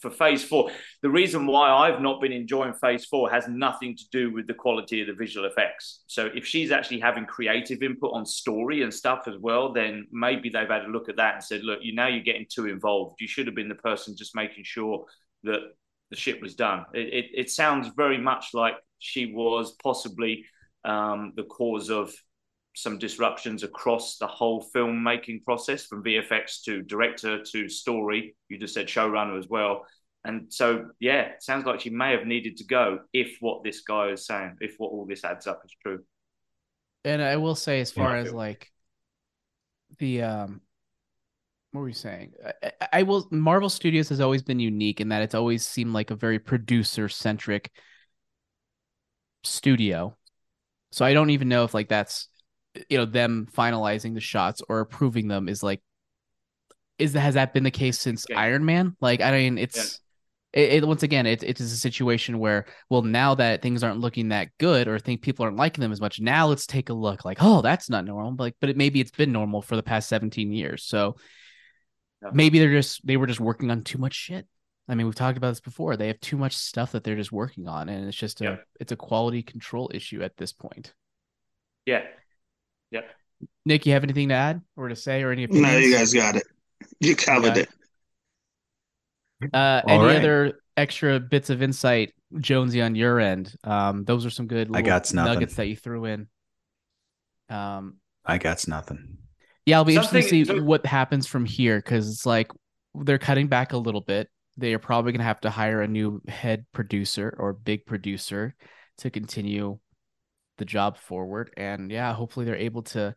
for phase four, the reason why I've not been enjoying phase four has nothing to do with the quality of the visual effects. So if she's actually having creative input on story and stuff as well, then maybe they've had a look at that and said, look, you now you're getting too involved. You should have been the person just making sure that the ship was done. It, it, it sounds very much like she was possibly um, the cause of some disruptions across the whole filmmaking process from VFX to director to story. You just said showrunner as well. And so, yeah, sounds like she may have needed to go if what this guy is saying, if what all this adds up is true. And I will say, as far yeah, as like the um what were you saying? I, I, will. Marvel Studios has always been unique in that it's always seemed like a very producer centric studio. So I don't even know if like that's you know them finalizing the shots or approving them is like is that has that been the case since yeah. Iron Man? Like I mean, it's yeah. it, it, once again it it is a situation where well now that things aren't looking that good or think people aren't liking them as much now let's take a look like oh that's not normal like but it, maybe it's been normal for the past 17 years so Maybe they're just they were just working on too much shit. I mean, we've talked about this before. They have too much stuff that they're just working on, and it's just a yeah. it's a quality control issue at this point. Yeah, yeah. Nick, you have anything to add or to say or any opinions? No, you guys got it. You covered it. Uh, any right. other extra bits of insight, Jonesy, on your end? Um, those are some good I got nuggets that you threw in. Um, I got nothing. Yeah, I'll be Something, interested to see so, what happens from here because it's like they're cutting back a little bit. They are probably going to have to hire a new head producer or big producer to continue the job forward. And yeah, hopefully they're able to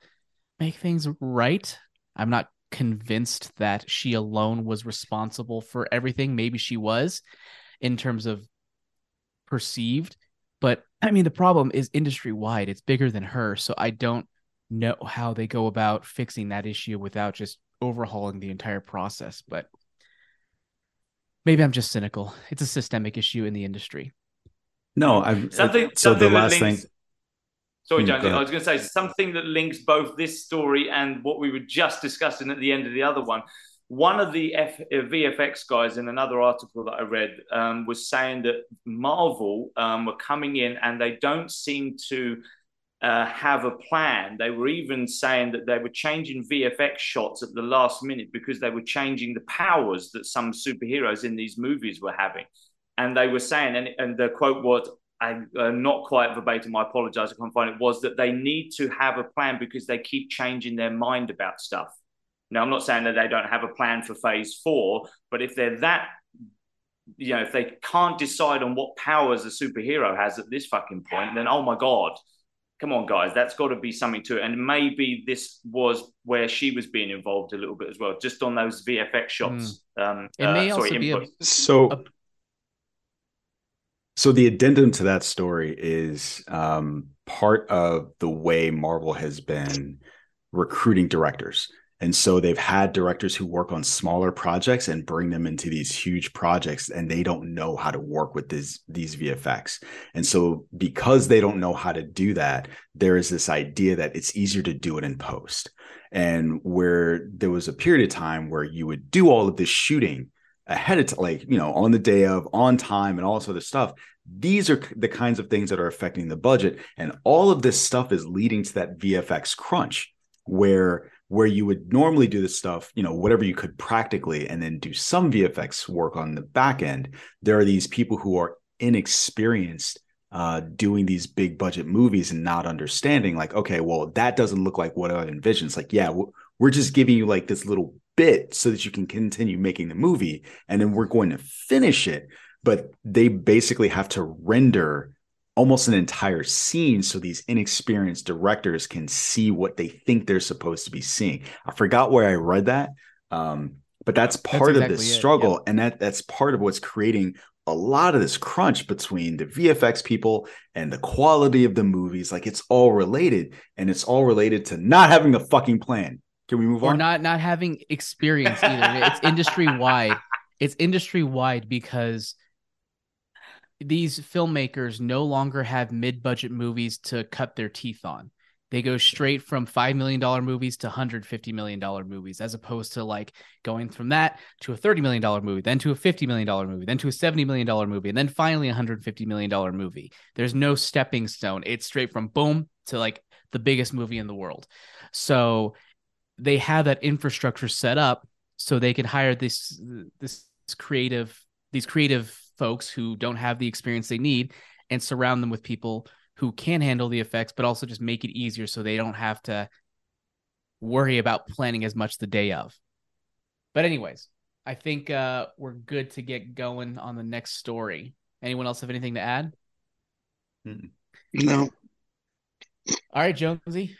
make things right. I'm not convinced that she alone was responsible for everything. Maybe she was in terms of perceived, but I mean, the problem is industry wide, it's bigger than her. So I don't know how they go about fixing that issue without just overhauling the entire process. But maybe I'm just cynical. It's a systemic issue in the industry. No, I'm something. So something the last links, thing. Sorry, Johnny. I was going to say something that links both this story and what we were just discussing at the end of the other one. One of the F- uh, VFX guys in another article that I read um, was saying that Marvel um, were coming in and they don't seem to uh, have a plan. They were even saying that they were changing VFX shots at the last minute because they were changing the powers that some superheroes in these movies were having. And they were saying, and, and the quote was, I, uh, not quite verbatim, I apologize, I can't find it, was that they need to have a plan because they keep changing their mind about stuff. Now, I'm not saying that they don't have a plan for phase four, but if they're that you know, if they can't decide on what powers a superhero has at this fucking point, then oh my god, come on, guys, that's got to be something to it. And maybe this was where she was being involved a little bit as well, just on those VFX shots. Mm. Um, it uh, may sorry, also input. be a, so. A... so the addendum to that story is um, part of the way Marvel has been recruiting directors. And so they've had directors who work on smaller projects and bring them into these huge projects and they don't know how to work with these these VFX. And so because they don't know how to do that, there is this idea that it's easier to do it in post. And where there was a period of time where you would do all of this shooting ahead of time, like, you know, on the day of, on time, and all this other stuff. These are the kinds of things that are affecting the budget. And all of this stuff is leading to that VFX crunch where where you would normally do this stuff, you know, whatever you could practically, and then do some VFX work on the back end. There are these people who are inexperienced uh, doing these big budget movies and not understanding, like, okay, well, that doesn't look like what I envisioned. It's like, yeah, we're just giving you like this little bit so that you can continue making the movie, and then we're going to finish it. But they basically have to render almost an entire scene so these inexperienced directors can see what they think they're supposed to be seeing. I forgot where I read that. Um, but that's part that's exactly of this struggle and that that's part of what's creating a lot of this crunch between the VFX people and the quality of the movies like it's all related and it's all related to not having the fucking plan. Can we move or on? not not having experience either. it's industry wide. It's industry wide because these filmmakers no longer have mid-budget movies to cut their teeth on. They go straight from $5 million movies to $150 million movies, as opposed to like going from that to a $30 million movie, then to a $50 million movie, then to a $70 million movie, and then finally a $150 million movie. There's no stepping stone. It's straight from boom to like the biggest movie in the world. So they have that infrastructure set up so they can hire this this creative these creative folks who don't have the experience they need and surround them with people who can handle the effects, but also just make it easier so they don't have to worry about planning as much the day of. But, anyways, I think uh, we're good to get going on the next story. Anyone else have anything to add? No. All right, Jonesy,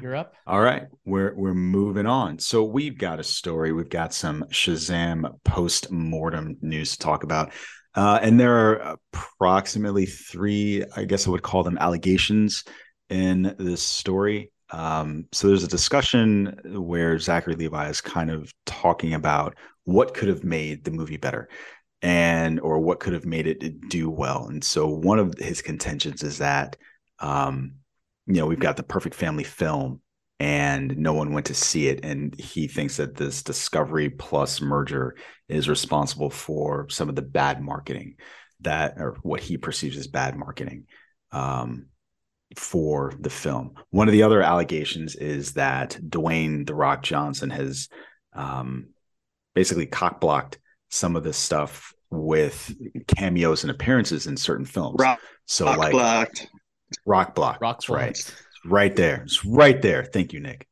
you're up. All right, we're we're moving on. So we've got a story. We've got some Shazam post mortem news to talk about. Uh, and there are approximately three, I guess I would call them allegations in this story. Um, so there's a discussion where Zachary Levi is kind of talking about what could have made the movie better and or what could have made it do well. And so one of his contentions is that um, you know, we've got the perfect family film and no one went to see it. And he thinks that this Discovery Plus merger is responsible for some of the bad marketing that, or what he perceives as bad marketing um, for the film. One of the other allegations is that Dwayne The Rock Johnson has um, basically cockblocked some of this stuff with cameos and appearances in certain films. Rock, so rock like blocked. Rock block. Rock right right there. It's right there. Thank you, Nick.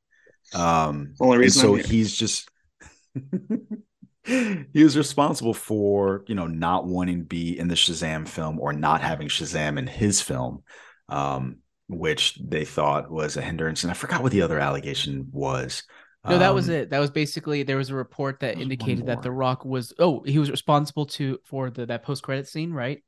Um, Only reason. so he's just *laughs* he was responsible for you know not wanting to be in the Shazam film or not having Shazam in his film, um, which they thought was a hindrance. And I forgot what the other allegation was. No, that was um, it. That was basically there was a report that indicated that The Rock was oh he was responsible to for the that post credit scene right,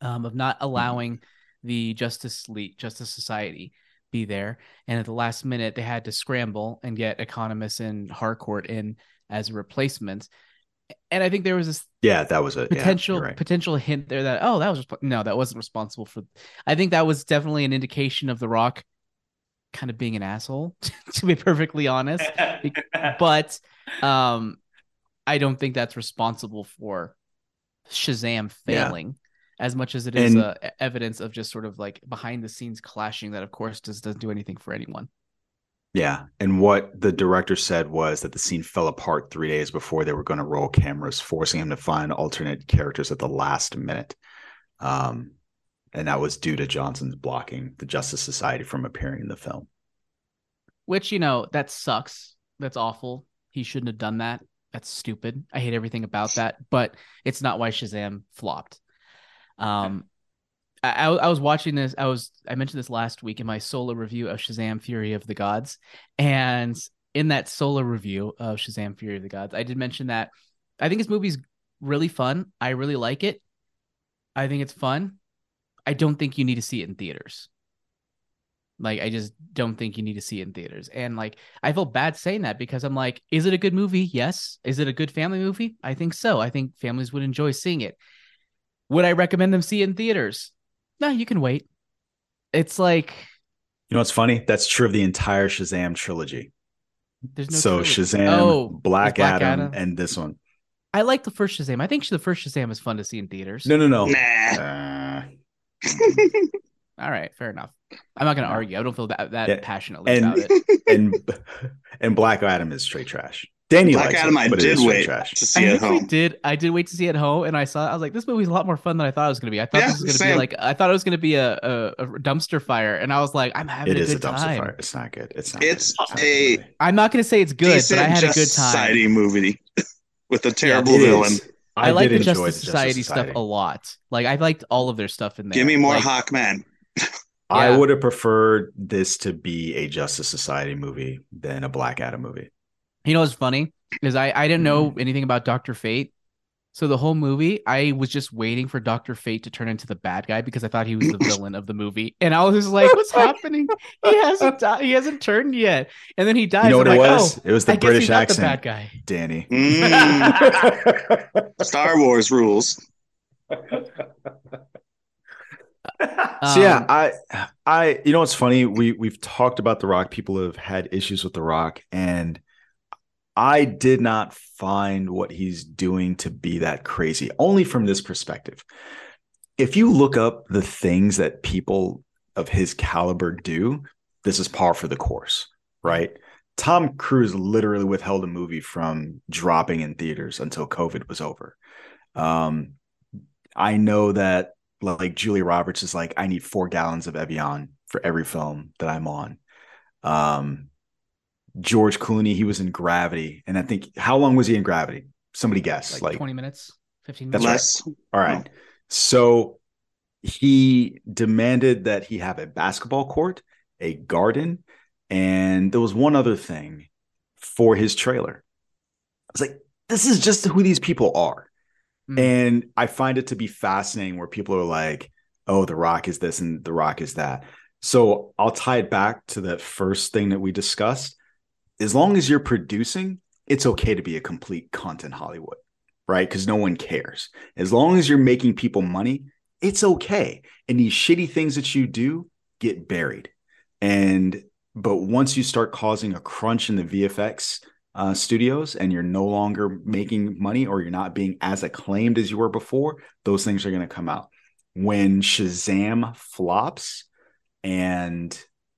um, of not mm-hmm. allowing mm-hmm. The Justice League Justice Society be there. And at the last minute, they had to scramble and get Economos and Harcourt in as replacements. And I think there was this yeah that was a potential yeah, right. potential hint there that oh that was no that wasn't responsible for I think that was definitely an indication of the Rock kind of being an asshole *laughs* to be perfectly honest *laughs* but um I don't think that's responsible for Shazam failing as much as it is and, uh, evidence of just sort of like behind the scenes clashing that of course does doesn't do anything for anyone. Yeah and what the director said was that the scene fell apart three days before they were going to roll cameras forcing him to find alternate characters at the last minute. Um, and that was due to johnson's blocking the justice society from appearing in the film. Which you know that sucks. That's awful. He shouldn't have done that. That's stupid. I hate everything about that, but it's not why Shazam flopped. Um, I, I was watching this. I was I mentioned this last week in my solo review of Shazam: Fury of the Gods, and in that solo review of Shazam: Fury of the Gods, I did mention that I think this movie's really fun. I really like it. I think it's fun. I don't think you need to see it in theaters. Like I just don't think you need to see it in theaters. And like I feel bad saying that because I'm like, is it a good movie? Yes. Is it a good family movie? I think so. I think families would enjoy seeing it. Would I recommend them see it in theaters? No, you can wait. It's like You know what's funny? That's true of the entire Shazam trilogy. there's no so trilogy. Shazam, Oh, Black, Black Adam, Adam. and this one. I like the first Shazam. I think the first Shazam is fun to see in theaters. No, no, no. Nah. Uh, *laughs* All right, fair enough. I'm not gonna argue. I don't feel that that Yeah, passionately and- about it. *laughs* and and Black Adam is straight trash. Danny Black Adam, it, I but it did is straight wait trash. to see I at home. did. I did wait to see it at home, and I saw. I was like, this movie's a lot more fun than I thought it was gonna be. I thought Yeah, this was gonna be like. I thought it was gonna be a, a, a dumpster fire, and I was like, I'm having It a is a dumpster time. fire. It's not good. It's not. It's good. not a- good. I'm not gonna say it's good, Decent but I had a good Justice time. Society movie *laughs* with a terrible It villain. is. I, like did the Justice Society stuff a lot. Like I liked all of their stuff in there. Give me more Like, Hawkman. I would have preferred this to be a Justice Society movie than a Black Adam movie. You know what's funny is I I didn't know Mm-hmm. anything about Doctor Fate. So the whole movie, I was just waiting for Doctor Fate to turn into the bad guy because I thought he was the *clears throat* villain of the movie, and I was just like, "What's *laughs* happening? He hasn't di- he hasn't turned yet." And then he dies. You know what I'm it like, was? Oh, it was the I guess British he's not accent, the bad guy. Danny. Mm, *laughs* Star Wars rules. *laughs* so yeah, Um, I, I, you know, what's funny? We we've talked about The Rock. People have had issues with The Rock, and I did not find what he's doing to be that crazy. Only from this perspective. If you look up the things that people of his caliber do, this is par for the course, right? Tom Cruise literally withheld a movie from dropping in theaters until COVID was over. Um, I know that like Julie Roberts is like, I need four gallons of Evian for every film that I'm on. Um, George Clooney, he was in Gravity, and I think how long was he in Gravity? Somebody guess. like, Like, 20 minutes, 15 That's minutes. right. Less. all right. So he demanded that he have a basketball court, a garden, and there was one other thing for his trailer. I was like, this is just who these people are. Mm. And I find it to be fascinating where people are like, oh, The Rock is this and The Rock is that. So I'll tie it back to that first thing that we discussed. As long as you're producing, it's okay to be a complete content Hollywood, right? Because no one cares. As long as you're making people money, it's okay. And these shitty things that you do get buried. And but once you start causing a crunch in the VFX uh, studios and you're no longer making money or you're not being as acclaimed as you were before, those things are going to come out. When Shazam flops and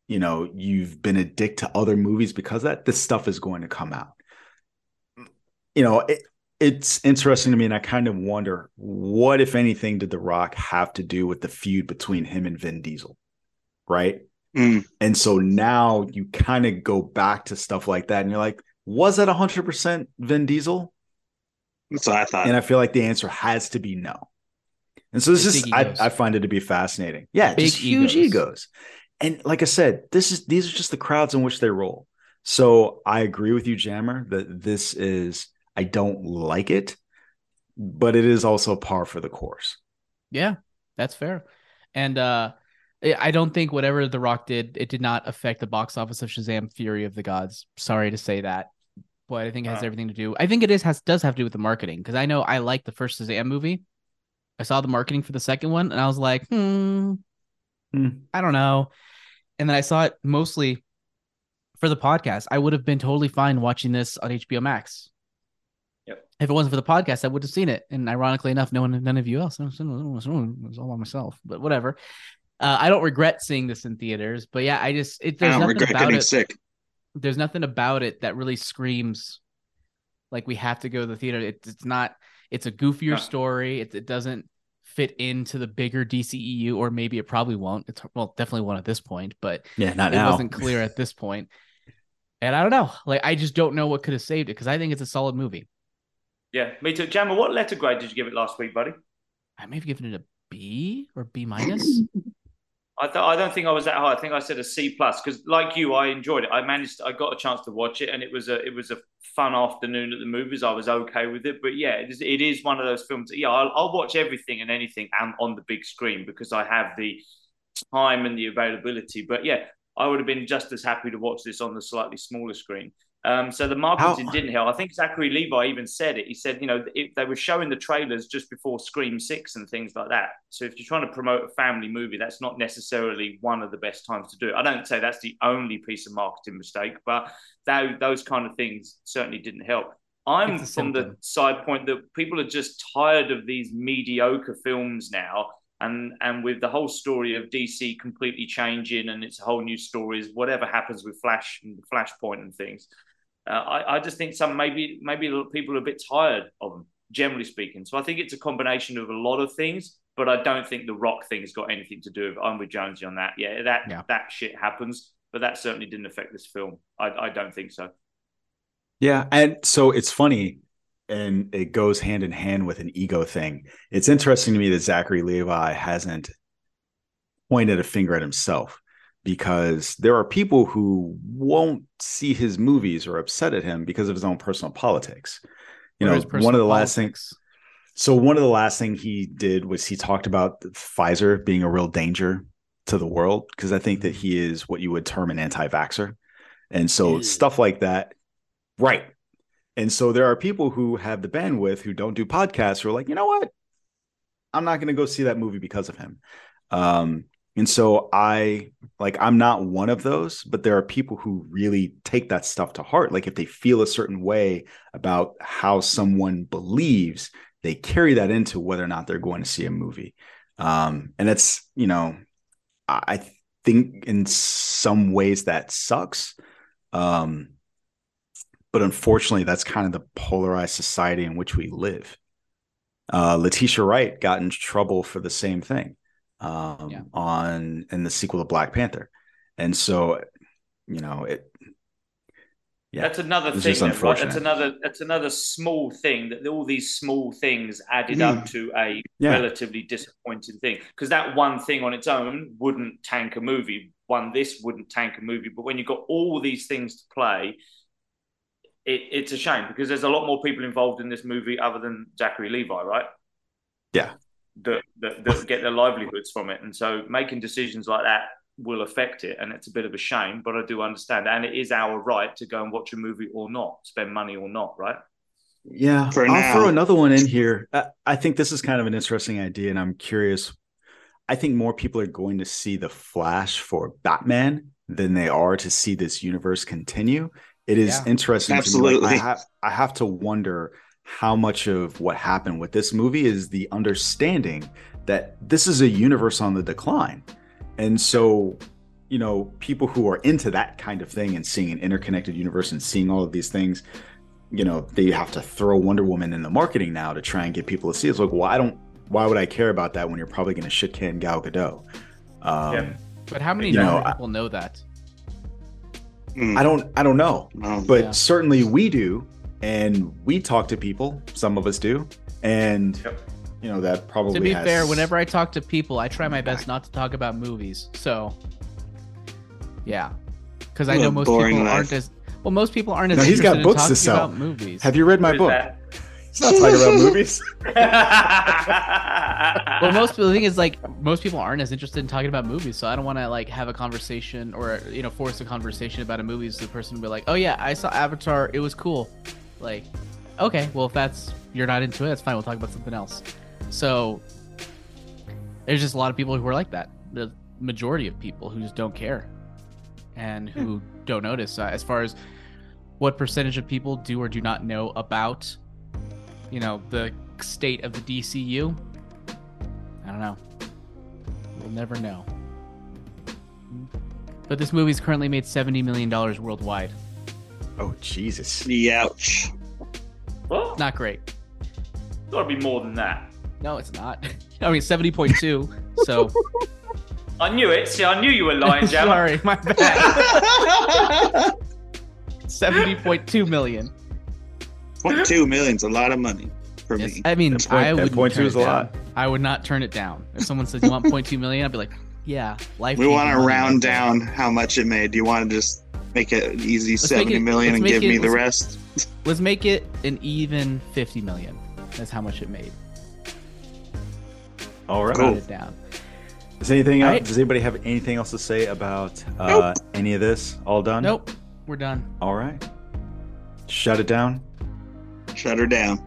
you know you've been a dick to other movies because of that, this stuff is going to come out. You know, it, it's interesting to me, and I kind of wonder what, if anything, did The Rock have to do with the feud between him and Vin Diesel, right? Mm. And so now you kind of go back to stuff like that, and you're like, was that 100% Vin Diesel? That's what I thought. And I feel like the answer has to be no. And so this is, I. I find it to be fascinating. Yeah, Big just huge egos. egos. And like I said, this is these are just the crowds in which they roll. So I agree with you, Jammer, that this is I don't like it, but it is also par for the course. Yeah, that's fair. And uh I don't think whatever The Rock did, it did not affect the box office of Shazam: Fury of the Gods. Sorry to say that, but I think it has Uh. everything to do. I think it is has does have to do with the marketing because I know I like the first Shazam movie. I saw the marketing for the second one, and I was like, hmm, Hmm. I don't know. And then I saw it mostly for the podcast. I would have been totally fine watching this on HBO Max. Yep. If it wasn't for the podcast, I would have seen it. And ironically enough, no one, none of you else. It was all by myself. But whatever. Uh, I don't regret seeing this in theaters. But yeah, I just it I there's don't nothing regret about getting it. sick. There's nothing about it that really screams like we have to go to the theater. It, it's not. It's a goofier No. story. It, it doesn't fit into the bigger DCEU, or maybe it probably won't. It's well, definitely won't at this point. But Yeah, not it wasn't clear at this point. And I don't know. Like I just don't know what could have saved it because I think it's a solid movie. Yeah, me too. Jammer, what letter grade did you give it last week, buddy? I may have given it a B or B minus. *laughs* I, I don't think I was that high. I think I said a C plus because, like you, I enjoyed it. I managed. I got a chance to watch it, and it was a it was a fun afternoon at the movies. I was okay with it, but yeah, it is, it is one of those films. Yeah, I'll, I'll watch everything and anything and on the big screen because I have the time and the availability. But yeah, I would have been just as happy to watch this on the slightly smaller screen. Um, so the marketing How- didn't help. I think Zachary Levi even said it. He said, you know, if they were showing the trailers just before Scream Six and things like that. So if you're trying to promote a family movie, that's not necessarily one of the best times to do it. I don't say that's the only piece of marketing mistake, but that, those kind of things certainly didn't help. I'm from the side point that people are just tired of these mediocre films now. And and with the whole story of DC completely changing and it's a whole new stories, whatever happens with Flash and Flashpoint and things, uh, I, I just think some maybe maybe people are a bit tired of them, generally speaking. So I think it's a combination of a lot of things, but I don't think the Rock thing's got anything to do with. it. I'm with Jonesy on that. Yeah, that Yeah. that shit happens, but that certainly didn't affect this film. I, I don't think so. Yeah, and so it's funny, and it goes hand in hand with an ego thing. It's interesting to me that Zachary Levi hasn't pointed a finger at himself because there are people who won't see his movies or upset at him because of his own personal politics. You Or know, one of the last things. So one of the last thing he did was he talked about Pfizer being a real danger to the world because I think that he is what you would term an anti-vaxxer. And so Ew. stuff like that, right. And so there are people who have the bandwidth who don't do podcasts who are like, you know what? I'm not going to go see that movie because of him. Um, and so I like I'm not one of those, but there are people who really take that stuff to heart. Like if they feel a certain way about how someone believes, they carry that into whether or not they're going to see a movie. Um, and it's, you know, I I think in some ways that sucks. Um, but unfortunately, that's kind of the polarized society in which we live. Uh, Letitia Wright got in trouble for the same thing um, Yeah. on in the sequel to Black Panther, and so you know it. Yeah, That's another thing. then, right? That's another. That's another small thing that all these small things added Mm. up to a Yeah. relatively disappointing thing. Because that one thing on its own wouldn't tank a movie. One this wouldn't tank a movie. But when you've got all these things to play, it, it's a shame because there's a lot more people involved in this movie other than Zachary Levi, right? Yeah. That, that, that get their livelihoods from it, and so making decisions like that will affect it, and it's a bit of a shame. But I do understand, and it is our right to go and watch a movie or not, spend money or not, right? Yeah, For I'll now. throw another one in here. I, I think this is kind of an interesting idea, and I'm curious. I think more people are going to see the Flash for Batman than they are to see this universe continue. It is Yeah. interesting. To me. Absolutely. Like, I, have, I have to wonder how much of what happened with this movie is the understanding that this is a universe on the decline, and so you know people who are into that kind of thing and seeing an interconnected universe and seeing all of these things you know they have to throw Wonder Woman in the marketing now to try and get people to see. it. It's like, well, I don't. Why would I care about that when you're probably going to shit can Gal Gadot? Um, Yeah. But how many You know, normal I- people know that? I don't. I don't know, No. but Yeah. certainly we do, and we talk to people. Some of us do, and Yep. you know that probably. To be has- fair, whenever I talk to people, I try my best not to talk about movies. So, yeah, because I know most people life. aren't as well. Most people aren't as No, he's interested got books to sell. about movies. have you read my book? that? It's not talking about movies. *laughs* well, most people, the thing is, like, most people aren't as interested in talking about movies, so I don't want to like have a conversation or you know force a conversation about a movie. So the person will be like, "Oh yeah, I saw Avatar. It was cool." Like, okay, well if that's you're not into it, that's fine. We'll talk about something else. So there's just a lot of people who are like that. The majority of people who just don't care and who don't notice. Uh, as far as what percentage of people do or do not know about, you know, the state of the DCU, I don't know. We'll never know. But this movie's currently made $70 million worldwide. Oh Jesus! Ouch. well, Not great. got to be more than that. No, it's not. *laughs* I mean, 70.2. So, *laughs* I knew it. See, I knew you were lying, Jammer. sorry, my bad. *laughs* 70.2 million. Point two million's a lot of money for Yes, me. I mean, At point- I at would point two is a lot. I would not turn it down. If someone says you want 0.2 million, I'd be like, yeah, life. We want to round down how much it made. Do you want to just make it an easy Let's seventy it- million and give it- me the rest? Let's make it an even 50 million. That's how much it made. All right. Cool. It down. Does anything All else, right. does anybody have anything else to say about uh, any of this? All done? Nope, we're done. All right. Shut it down. Shut her down.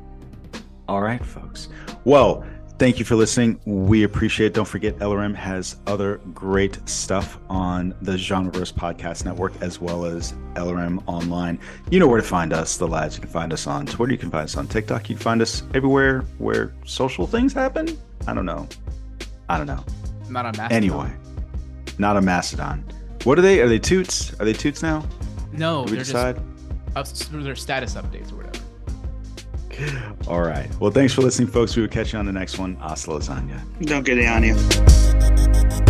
All right, folks. Well, thank you for listening. We appreciate it. Don't forget, LRM has other great stuff on the Genreverse Podcast Network as well as LRM Online. You know where to find us, the lads. You can find us on Twitter. You can find us on TikTok. You can find us everywhere where social things happen. I don't know. I don't know. Not on Mastodon. Anyway, not a Mastodon. What are they? Are they toots? Are they toots now? no, Did we decide? just up, their status updates or whatever. *laughs* All right. Well, thanks for listening, folks. We will catch you on the next one. Hasta lasagna. Don't get it on you.